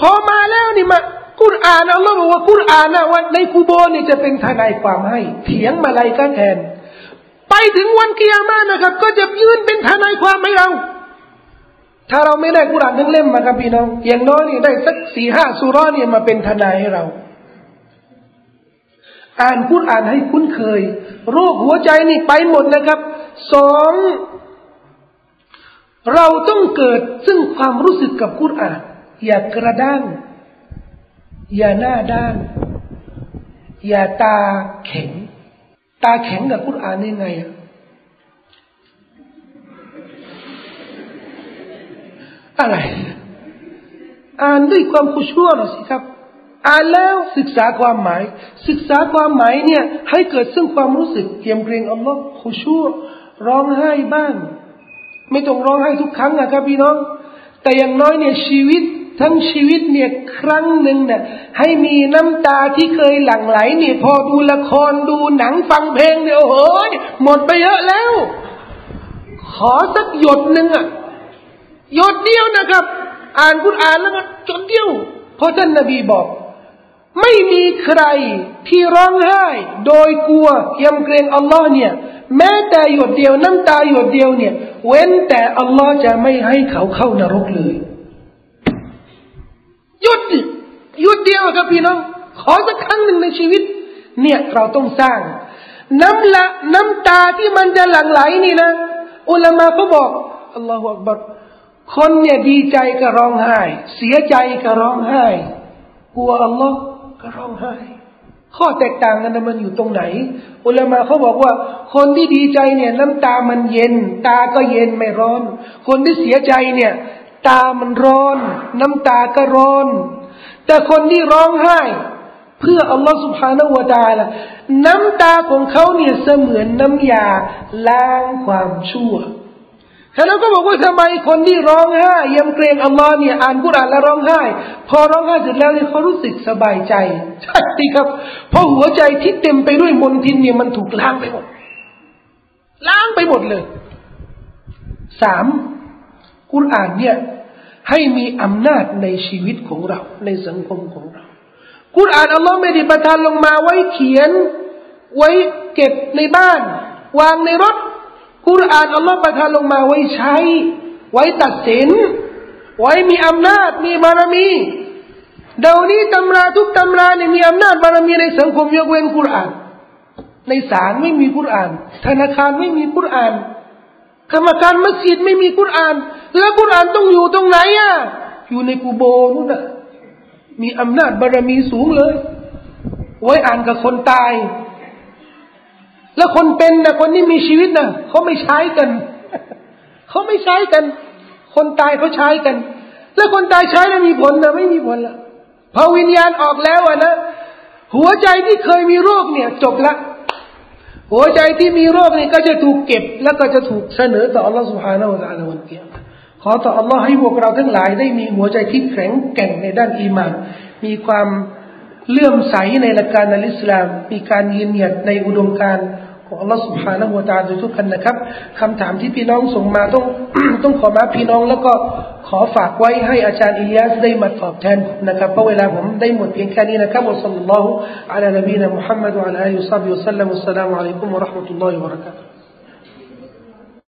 พอมาแล้วนี่มากุรอานอัลลอฮ์บอกว่ากุรอานนะว่าในกูโบนี่จะเป็นทนายความให้ เถียงมาลายก็แทน ไปถึงวันกิยามานะครับ ก็จะยืนเป็นทนายความให้เรา ถ้าเราไม่ได้กุรอานทั้งเล่มมาครับพี่น้อง อย่างน้อยนี่ได้สักสี่ห้าสุรานี่มาเป็นทนายให้เรา อ่านกุรอานให้คุ้นเคย โรคหัวใจนี่ไปหมดนะครับสองเราต้องเกิดซึ่งความรู้สึกกับกุรอานอย่ากระด้างอย่าหน้าด้าน อย่าตาแข็ง ตาแข็งกับกุรอานยังไงอะ อะไร อ่านด้วยความคุชั่วหน่อยสิครับ อ่านแล้วศึกษาความหมาย ศึกษาความหมายเนี่ยให้เกิดซึ่งความรู้สึกเกียมเกรงอัลลอฮ์คุชั่วร้องไห้บ้าง ไม่ต้องร้องไห้ทุกครั้งนะครับพี่น้อง แต่อย่างน้อยเนี่ยชีวิตทั้งชีวิตเนี่ยครั้งหนึ่งเนี่ยให้มีน้ำตาที่เคยหลั่งไหลเนี่ยพอดูละครดูหนังฟังเพลงเนี่ยโอ้โหหมดไปเยอะแล้ว ขอสักหยดหนึ่งอะ หยดเดียวนะครับ อ่านคุณอ่านแล้วก็จดเดียวเพราะท่านนบีบอก ไม่มีใครที่ร้องไห้ โดยกลัวยำเกรงอัลลอฮ์เนี่ย แม้แต่หยดเดียวน้ำตาหยดเดียวเนี่ย เว้นแต่อัลลอฮ์จะไม่ให้เขาเข้านรกเลยหยุดหยุดเดียวครับพี่น้อง ขอสักครั้งหนึ่งในชีวิต เนี่ยเราต้องสร้าง น้ำละน้ำตาที่มันจะหลั่งไหลนี่นะ อุลามะเขาบอกอัลลอฮฺอักบัร คนเนี่ยดีใจก็ร้องไห้ เสียใจก็ร้องไห้ กลัวอัลลอฮ์ก็ร้องไห้ ข้อแตกต่างกันมันอยู่ตรงไหน อุลามะเขาบอกว่า คนที่ดีใจเนี่ยน้ำตามันเย็น ตาก็เย็นไม่ร้อน คนที่เสียใจเนี่ย ตามันร้อน น้ำตาก็ร้อน แต่คนที่ร้องไห้ เพื่ออัลลอฮฺสุบฮานาวะตาละน้ำตาของเขาเนี่ยเสมือนน้ำยาล้างความชั่ว แล้วก็บอกว่าทำไมคนที่ร้องไห้ยำเกรงอัลลอฮ์เนี่ยอ่านกุรานแล้วร้องไห้ พอร้องไห้เสร็จแล้วเนี่ยเขารู้สึกสบายใจใช่ครับ เพราะหัวใจที่เต็มไปด้วยมลทินเนี่ยมันถูกล้างไปหมด ล้างไปหมดเลยสามกุรานเนี่ยให้มีอำนาจในชีวิตของเรา ในสังคมของเรา กุรานอัลลอฮ์ไม่ได้ประทานลงมาไว้เขียน ไว้เก็บในบ้าน วางในรถ กุรอานอัลลอฮ์ประทานลงมาไว้ใช้ ไว้ตัดสิน ไว้มีอำนาจมีบารมีเดี๋ยวนี้ตำราทุกตำราเนี่ยมีอำนาจบารมีในสังคมยกเว้นกุรอาน ในศาลไม่มีกุรอาน ธนาคารไม่มีกุรอานกรรมการมัสยิดไม่มีกุรอาน แล้วกุรอานต้องอยู่ตรงไหนอะอยู่ในกูโบนู่นน่ะมีอำนาจบารมีสูงเลย ไว้อ่านกับคนตาย แล้วคนเป็นนะคนที่มีชีวิตนะเขาไม่ใช้กันเขาไม่ใช้กัน คนตายเขาใช้กัน แล้วคนตายใช้แล้วมีผลนะไม่มีผลละพอวิญญาณออกแล้วนะหัวใจที่เคยมีโรคเนี่ย จบละหัวใจที่มีโรคเนี่ยก็จะถูกเก็บ แล้วก็จะถูกเสนอต่ออัลลอฮฺสุฮาห์นะอัลลอฮฺวันเกียรขอต่ออัลลอฮฺให้พวกเราทั้งหลายได้มีหัวใจที่แข็งแกร่งในด้านอีมานมีความเลื่อมใสในหลักการอัลอิสลาม มีการยืนหยัดในอุดมการณ์ ของอัลลอฮ์สุบฮานะหัวตาโดยทุกคนนะครับ คําถามที่พี่น้องส่งมาต้องต้องขอมาพี่น้องแล้วก็ขอฝากไว้ให้อาจารย์อิลยาสได้มาตอบแทนผมนะครับเพราะเวลาผมได้หมดเพียงแค่นี้นะครับอัลลอฮฺอัลลอฮฺอัลลอฮฺมุฮัมมัดอัลลอฮฺซับยุสลัมุสสลามุอะลัยกุมุรราะห์มุตุลลอฮิวะบะเราะกาตุฮ์